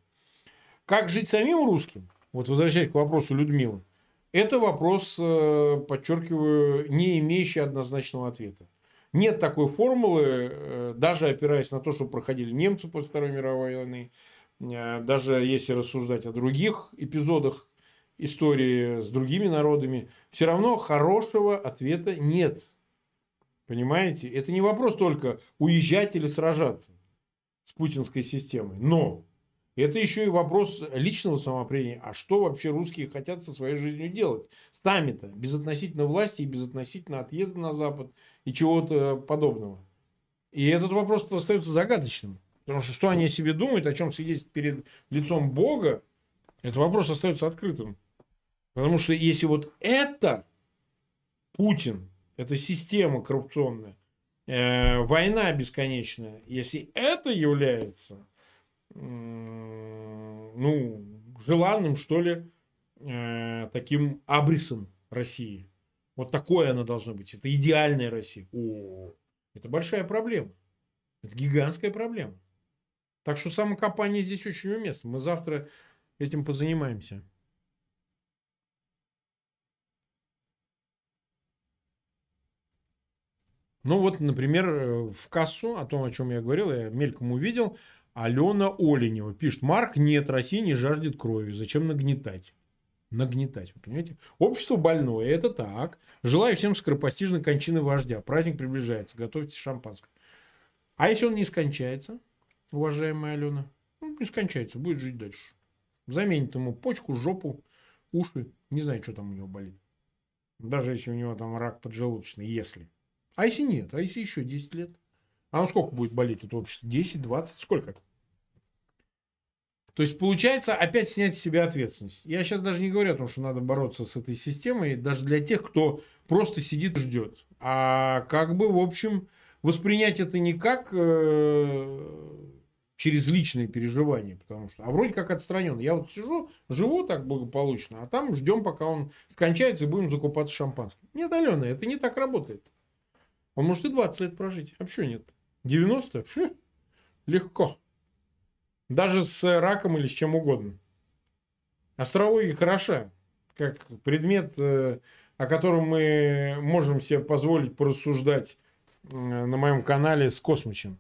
A: Как жить самим русским? Вот возвращаясь к вопросу Людмилы. Это вопрос, э, подчеркиваю, не имеющий однозначного ответа. Нет такой формулы, э, даже опираясь на то, что проходили немцы после Второй мировой войны, э, даже если рассуждать о других эпизодах истории с другими народами, все равно хорошего ответа нет. Понимаете? Это не вопрос только уезжать или сражаться с путинской системой. Но это еще и вопрос личного самоопределения. А что вообще русские хотят со своей жизнью делать? Сами-то, без относительно власти и без относительно отъезда на Запад и чего-то подобного. И этот вопрос остается загадочным. Потому что что они о себе думают, о чем сидеть перед лицом Бога, Этот вопрос остается открытым. Потому что если вот это Путин, это система коррупционная, э, война бесконечная, если это является ну, желанным, что ли, э, таким абрисом России, вот такое она должна быть. Это идеальная Россия. О, это большая проблема. Это гигантская проблема. Так что самокопание здесь очень уместно. Мы завтра этим позанимаемся. Ну вот, например, э, в кассу, о том, о чем я говорил, я мельком увидел, Алена Оленева пишет, Марк, нет, Россия не жаждет крови, зачем нагнетать? Нагнетать, вы понимаете? Общество больное, это так. Желаю всем скоропостижной кончины вождя. Праздник приближается, готовьте шампанское. А если он не скончается, уважаемая Алена? Ну, не скончается, будет жить дальше. Заменит ему почку, жопу, уши. Не знаю, что там у него болит. Даже если у него там рак поджелудочный, если. А если нет? А если еще 10 лет? А он сколько будет болеть это общество? 10, 20? Сколько? То есть, получается, опять снять с себя ответственность. Я сейчас даже не говорю о том, что надо бороться с этой системой, даже для тех, кто просто сидит и ждет. А как бы, в общем, воспринять это не как э, через личные переживания, потому что, а вроде как отстранен. Я вот сижу, живу так благополучно, а там ждем, пока он скончается, и будем закупаться шампанским. Нет, Алена, это не так работает. Он может и 20 лет прожить. А почему нет? 90? Фу, легко. Даже с раком или с чем угодно. Астрология хороша. Как предмет, э, о котором мы можем себе позволить порассуждать э, на моем канале с Космичем.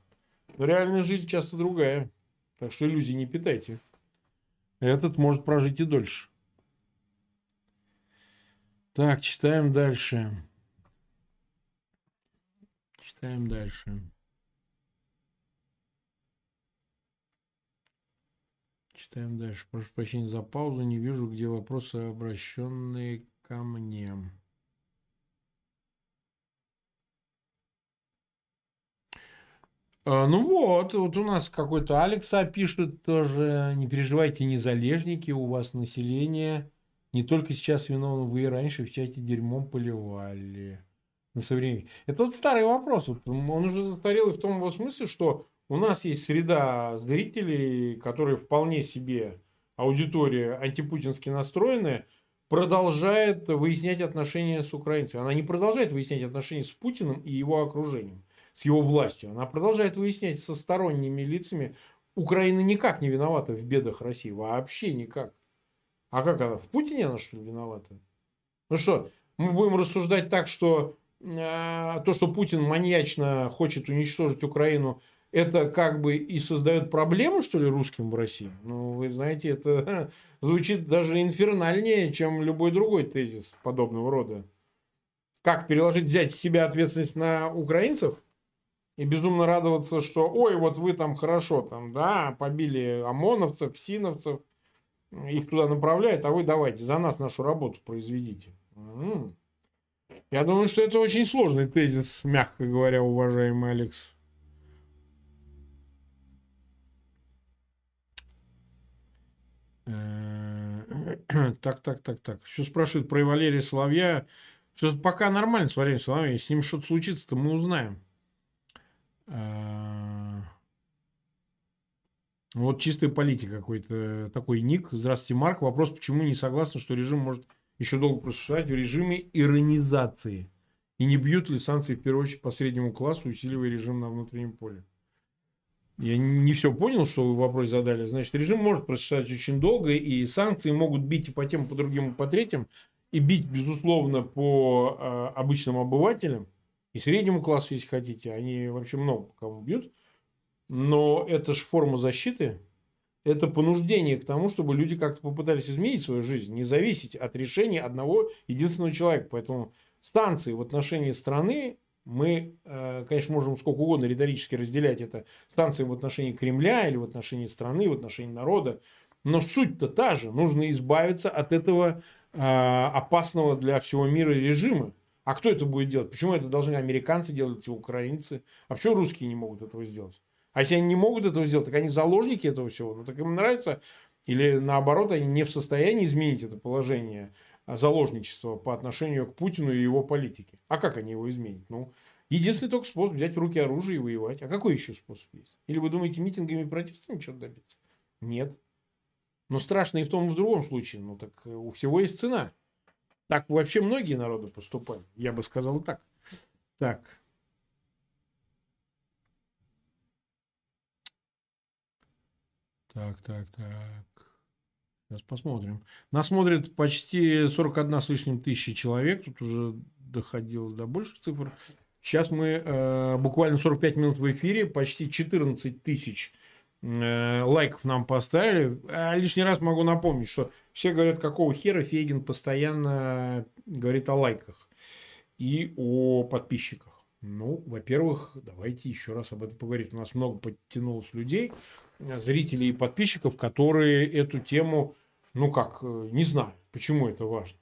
A: Но реальная жизнь часто другая. Так что иллюзий не питайте. Этот может прожить и дольше. Так, читаем дальше. Читаем дальше. Читаем дальше. Прошу прощения за паузу. Не вижу, где вопросы, обращенные ко мне. А, ну вот, вот у нас какой-то Алекса пишет тоже, не переживайте, незалежники, у вас население не только сейчас виновны, вы и раньше в чате дерьмом поливали на современник. Это вот старый вопрос. Вот он уже застарелый в том его смысле, что у нас есть среда зрителей, которые вполне себе аудитория антипутински настроенная, продолжает выяснять отношения с украинцами. Она не продолжает выяснять отношения с Путиным и его окружением, с его властью. Она продолжает выяснять со сторонними лицами. Украина никак не виновата в бедах России. Вообще никак. А как она? В Путине она что ли виновата? Ну что, мы будем рассуждать так, что э, то, что Путин маньячно хочет уничтожить Украину, это как бы и создает проблему, что ли, русским в России? Ну, вы знаете, это [LAUGHS] звучит даже инфернальнее, чем любой другой тезис подобного рода. Как переложить, взять с себя ответственность на украинцев и безумно радоваться, что, ой, вот вы там хорошо, там, да, побили ОМОНовцев, СИНовцев, их туда направляют, а вы давайте за нас нашу работу произведите. Я думаю, что это очень сложный тезис, мягко говоря, уважаемый Алекс. [CLEARS THROAT] Так, так, так, так. Все спрашивают про Валерия Соловья. Все пока нормально с Валерием Соловьем. С ним что-то случится, то мы узнаем. А, вот чистая политика какой-то такой ник. Здравствуйте, Марк. Вопрос, почему не согласны, что режим может еще долго просуществовать в режиме иронизации? И не бьют ли санкции, в первую очередь, по среднему классу, усиливая режим на внутреннем поле? Я не все понял, что вы вопрос задали. Значит, режим может просуществовать очень долго, и санкции могут бить и по тем, и по другим, и по третьим, и бить, безусловно, по э, обычным обывателям, и среднему классу, если хотите. Они вообще много кому бьют. Но это же форма защиты, это понуждение к тому, чтобы люди как-то попытались изменить свою жизнь, не зависеть от решения одного единственного человека. Поэтому станции в отношении страны мы, э, конечно, можем сколько угодно риторически разделять это станции в отношении Кремля или в отношении страны, в отношении народа. Но суть-то та же. Нужно избавиться от этого э, опасного для всего мира режима. А кто это будет делать? Почему это должны американцы делать и украинцы? А почему русские не могут этого сделать? А если они не могут этого сделать, так они заложники этого всего. Ну, так им нравится Или наоборот, они не в состоянии изменить это положение заложничества по отношению к Путину и его политике. А как они его изменят? Ну, единственный только способ взять в руки оружие и воевать. А какой еще способ есть? Или вы думаете, митингами и протестами что-то добиться? Нет. Но страшно и в том, и в другом случае. Ну, так у всего есть цена. Так вообще многие народы поступают. Я бы сказал так. Так. Так, так, так. Сейчас посмотрим. Нас смотрит почти 41 с лишним тысячи человек. Тут уже доходило до больших цифр. Сейчас мы э, буквально 45 минут в эфире. Почти 14 тысяч э, лайков нам поставили. А лишний раз могу напомнить, что все говорят, какого хера Фейгин постоянно говорит о лайках и о подписчиках. Ну, во-первых, давайте еще раз об этом поговорить. У нас много подтянулось людей, зрителей и подписчиков, которые эту тему, ну как, э, не знаю, почему это важно.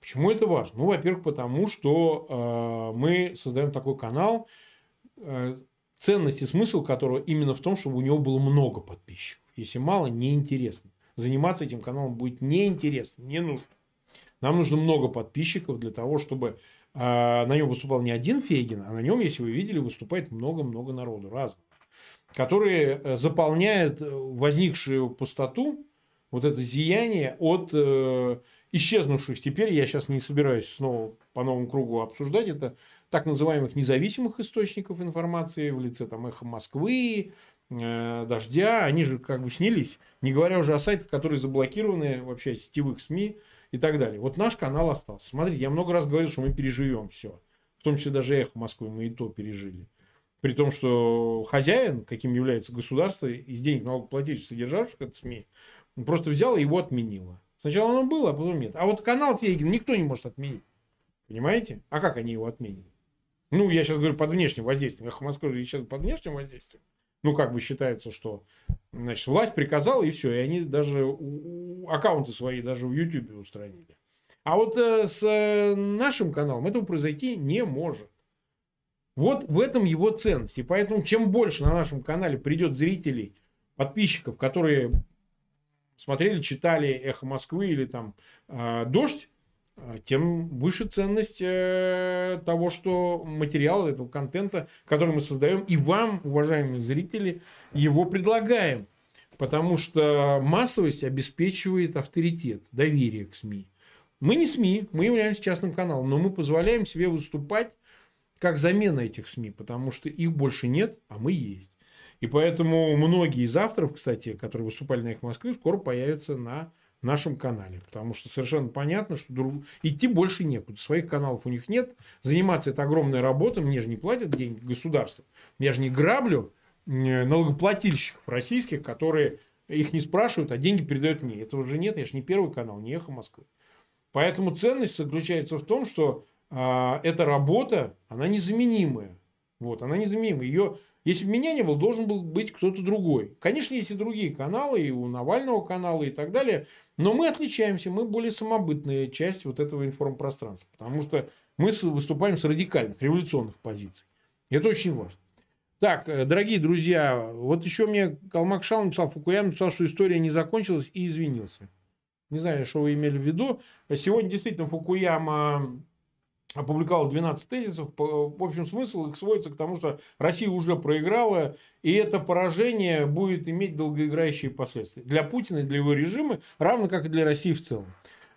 A: Почему это важно? Ну, во-первых, потому что э, мы создаем такой канал, э, ценность и смысл которого именно в том, чтобы у него было много подписчиков. Если мало, неинтересно. Заниматься этим каналом будет неинтересно, не нужно. Нам нужно много подписчиков для того, чтобы а, на нем выступал не один Фейгин, а на нем, если вы видели, выступает много-много народу разных, которые э, заполняют э, возникшую пустоту, вот это зияние от э, исчезнувших. Теперь я сейчас не собираюсь снова по новому кругу обсуждать это так называемых независимых источников информации в лице там эхо Москвы, э, дождя, они же как бы снялись. Не говоря уже о сайтах, которые заблокированы вообще сетевых СМИ, и так далее. Вот наш канал остался. Смотрите, я много раз говорил, что мы переживем все. В том числе даже эхо Москвы мы и то пережили. При том, что хозяин, каким является государство, из денег налогоплательщиков, содержавших это СМИ, просто взял и его отменило. Сначала оно было, а потом нет. А вот канал Фейгин никто не может отменить. Понимаете? А как они его отменят? Ну, я сейчас говорю под внешним воздействием. Эхо Москвы же сейчас под внешним воздействием. Ну, как бы считается, что значит, власть приказала, и все. И они даже аккаунты свои даже в YouTube устранили. А вот э, с э, нашим каналом этого произойти не может. Вот в этом его ценность. И поэтому чем больше на нашем канале придет зрителей, подписчиков, которые смотрели, читали «Эхо Москвы» или там э, «Дождь», а, тем выше ценность э, того, что материал этого контента, который мы создаем, и вам, уважаемые зрители, его предлагаем. Потому что массовость обеспечивает авторитет, доверие к СМИ. Мы не СМИ, мы являемся частным каналом, но мы позволяем себе выступать как замена этих СМИ, потому что их больше нет, а мы есть. И поэтому многие из авторов, кстати, которые выступали на их Москве, скоро появятся на нашем канале. Потому что совершенно понятно, что друг... идти больше некуда. Своих каналов у них нет. Заниматься это огромная работа. Мне же не платят деньги государство. Я же не граблю налогоплательщиков российских, которые их не спрашивают, а деньги передают мне. Этого же нет. Я же не первый канал, не эхо Москвы. Поэтому ценность заключается в том, что а, эта работа, она незаменимая. Вот, она незаменимая. Ее если бы меня не было, должен был быть кто-то другой. Конечно, есть и другие каналы, и у Навального канала и так далее. Но мы отличаемся, мы более самобытная часть вот этого информпространства. Потому что мы выступаем с радикальных, революционных позиций. Это очень важно. Так, э, дорогие друзья, вот еще мне Калмак Шал написал, Фукуяма написал, что история не закончилась и извинился. Не знаю, что вы имели в виду. Сегодня действительно Фукуяма опубликовал 12 тезисов. В общем, смысл их сводится к тому, что Россия уже проиграла, и это поражение будет иметь долгоиграющие последствия для Путина и для его режима, равно как и для России в целом.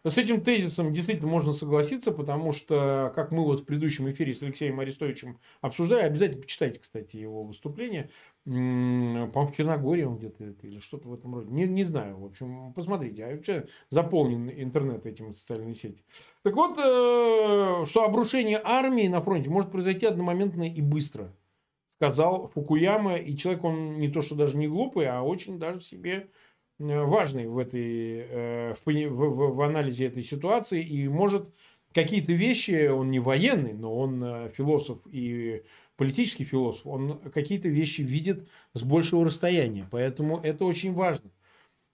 A: С этим тезисом действительно можно согласиться, потому что, как мы вот в предыдущем эфире с Алексеем Арестовичем обсуждали, обязательно почитайте, кстати, его выступление. По-моему, в Черногории он где-то или что-то в этом роде. Не, не знаю, в общем, посмотрите. А вообще заполнен интернет этим социальные сети. Так вот, э, что обрушение армии на фронте может произойти одномоментно и быстро, сказал Фукуяма. И человек, он не то, что даже не глупый, а очень даже себе важный в, этой, э, в, в, в анализе этой ситуации и может какие-то вещи, он не военный, но он э, философ и политический философ, он какие-то вещи видит с большего расстояния, поэтому это очень важно.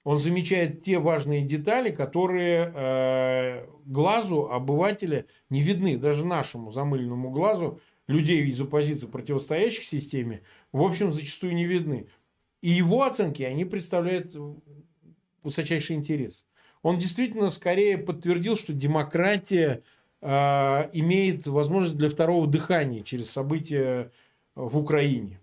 A: Он замечает те важные детали, которые э, глазу обывателя не видны, даже нашему замыленному глазу людей из оппозиции, противостоящих системе, в общем, зачастую не видны. И его оценки, они представляют высочайший интерес. Он действительно скорее подтвердил, что демократия э, имеет возможность для второго дыхания через события в Украине.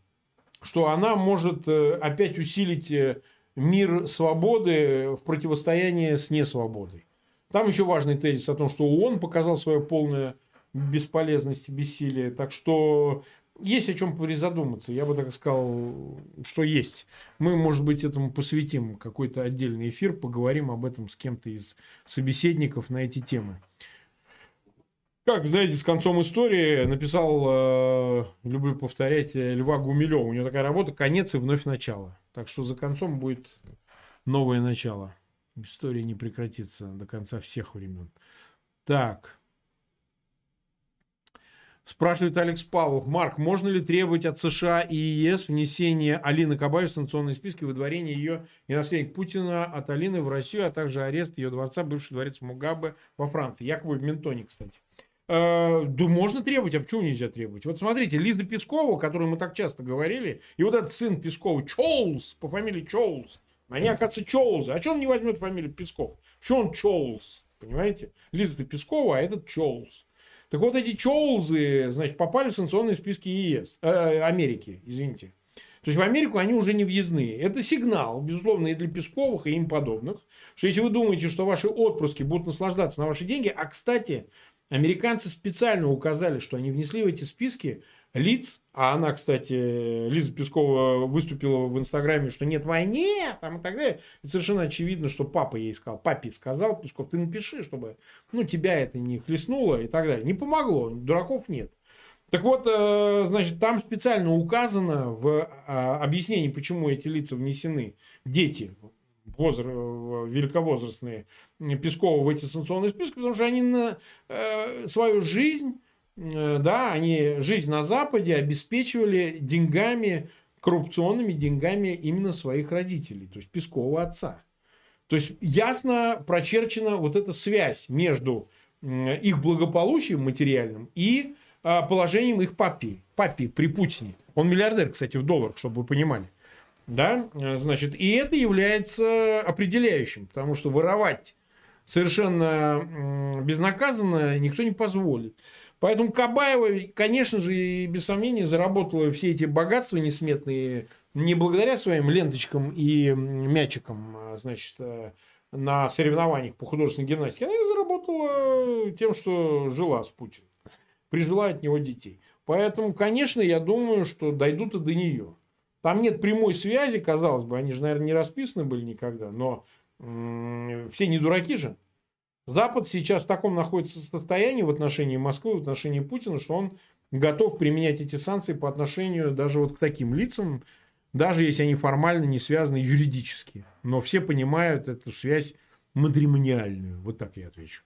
A: Что она может э, опять усилить э, мир свободы в противостоянии с несвободой. Там еще важный тезис о том, что ООН показал свое полное бесполезность и бессилие. Так что есть о чем призадуматься. Я бы так сказал, что есть. Мы, может быть, этому посвятим какой-то отдельный эфир, поговорим об этом с кем-то из собеседников на эти темы. Как, знаете, с концом истории написал, э, люблю повторять, э, Льва Гумилева. У него такая работа «Конец и вновь начало». Так что за концом будет новое начало. История не прекратится до конца всех времен. Так. Спрашивает Алекс Павлов. Марк, можно ли требовать от США и ЕС внесения Алины Кабаев в санкционные списки, выдворения ее и наследник Путина от Алины в Россию, а также арест ее дворца, бывший дворец Мугабе во Франции? Якобы в Ментоне, кстати. Э, да можно требовать, а почему нельзя требовать? Вот смотрите, Лиза Пескова, о которой мы так часто говорили, и вот этот сын Пескова, Чоулс, по фамилии Чоулс, они, оказывается, Чоулзы. А что он не возьмет фамилию Песков? Почему он Чоулс? Понимаете? Лиза Пескова, а этот Чоулс. Так вот эти Чоулзы, значит, попали в санкционные списки ЕС, э, Америки, извините. То есть в Америку они уже не въездные. Это сигнал, безусловно, и для Песковых, и им подобных, что если вы думаете, что ваши отпрыски будут наслаждаться на ваши деньги, а, кстати, Американцы специально указали, что они внесли в эти списки лиц, а она, кстати, Лиза Пескова выступила в Инстаграме, что нет войны, там и так далее. И совершенно очевидно, что папа ей сказал, папе сказал, Песков, ты напиши, чтобы ну, тебя это не хлестнуло и так далее. Не помогло, дураков нет. Так вот, э, значит, там специально указано в а, объяснении, почему эти лица внесены, дети, возра... великовозрастные Пескова в эти санкционные списки, потому что они на э, свою жизнь, да, они жизнь на Западе обеспечивали деньгами, коррупционными деньгами именно своих родителей, то есть Пескова отца. То есть ясно прочерчена вот эта связь между их благополучием материальным и э, положением их папи, папи при Путине. Он миллиардер, кстати, в долларах, чтобы вы понимали. Да, значит, и это является определяющим, потому что воровать совершенно безнаказанно никто не позволит. Поэтому Кабаева, конечно же, и без сомнения заработала все эти богатства несметные не благодаря своим ленточкам и мячикам, а, значит, э, на соревнованиях по художественной гимнастике. Она их заработала тем, что жила с Путиным, прижила от него детей. Поэтому, конечно, я думаю, что дойдут и до нее. Там нет прямой связи, казалось бы, они же, наверное, не расписаны были никогда, но все не дураки же. Запад сейчас в таком находится состоянии в отношении Москвы, в отношении Путина, что он готов применять эти санкции по отношению даже вот к таким лицам, даже если они формально не связаны юридически. Но все понимают эту связь матримониальную. Вот так я отвечу.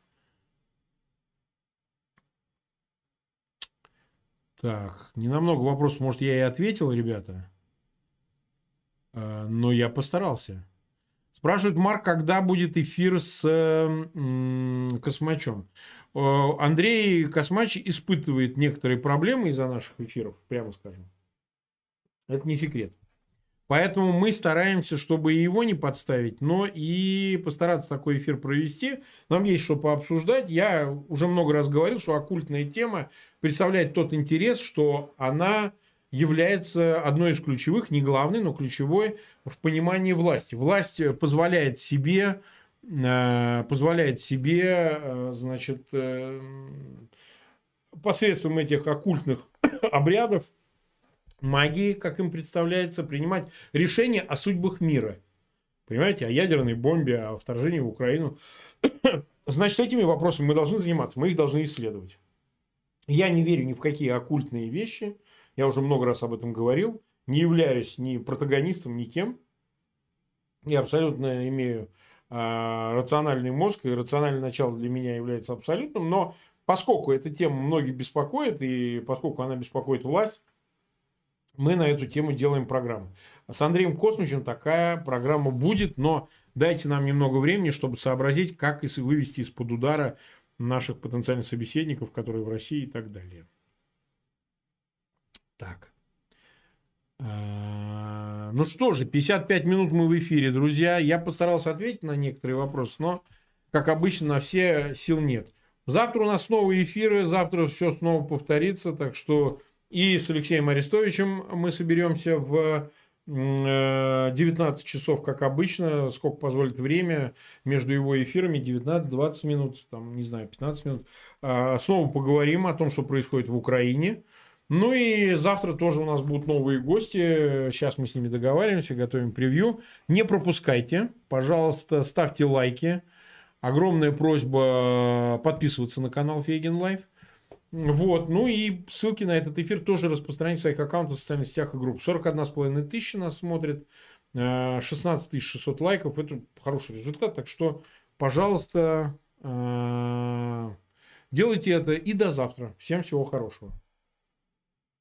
A: Так, не намного вопросов, может, я и ответил, ребята. А, но я постарался. Спрашивает Марк, когда будет эфир с Космачом. Андрей Космач испытывает некоторые проблемы из-за наших эфиров, прямо скажем. Это не секрет. Поэтому мы стараемся, чтобы его не подставить, но и постараться такой эфир провести. Нам есть что пообсуждать. Я уже много раз говорил, что оккультная тема представляет тот интерес, что она является одной из ключевых, не главной, но ключевой в понимании власти. Власть позволяет себе, э, позволяет себе, э, значит, э, посредством этих оккультных [COUGHS] обрядов, магии, как им представляется, принимать решения о судьбах мира. Понимаете, о ядерной бомбе, о вторжении в Украину. [COUGHS] Значит, этими вопросами мы должны заниматься, мы их должны исследовать. Я не верю ни в какие оккультные вещи. Я уже много раз об этом говорил. Не являюсь ни протагонистом, ни кем. Я абсолютно имею э, рациональный мозг, и рациональное начало для меня является абсолютным. Но поскольку эта тема многих беспокоит, и поскольку она беспокоит власть, мы на эту тему делаем программу. С Андреем Космичем такая программа будет, но дайте нам немного времени, чтобы сообразить, как вывести из-под удара наших потенциальных собеседников, которые в России и так далее. Так. А, ну что же, 55 минут мы в эфире, друзья. Я постарался ответить на некоторые вопросы, но, как обычно, на все сил нет. Завтра у нас снова эфиры, завтра все снова повторится, так что и с Алексеем Арестовичем мы соберемся в 19 э, часов, как обычно, сколько позволит время между его эфирами, 19-20 минут, там, не знаю, 15 минут. А, снова поговорим о том, что происходит в Украине. Ну и завтра тоже у нас будут новые гости. Сейчас мы с ними договариваемся, готовим превью. Не пропускайте. Пожалуйста, ставьте лайки. Огромная просьба подписываться на канал Фейгин Live. Вот, ну и ссылки на этот эфир тоже распространить в своих аккаунтах в социальных сетях и групп. 41,5 тысячи нас смотрит, 16 э, 600 лайков. Это хороший результат, так что, пожалуйста, э, делайте это и до завтра. Всем всего хорошего.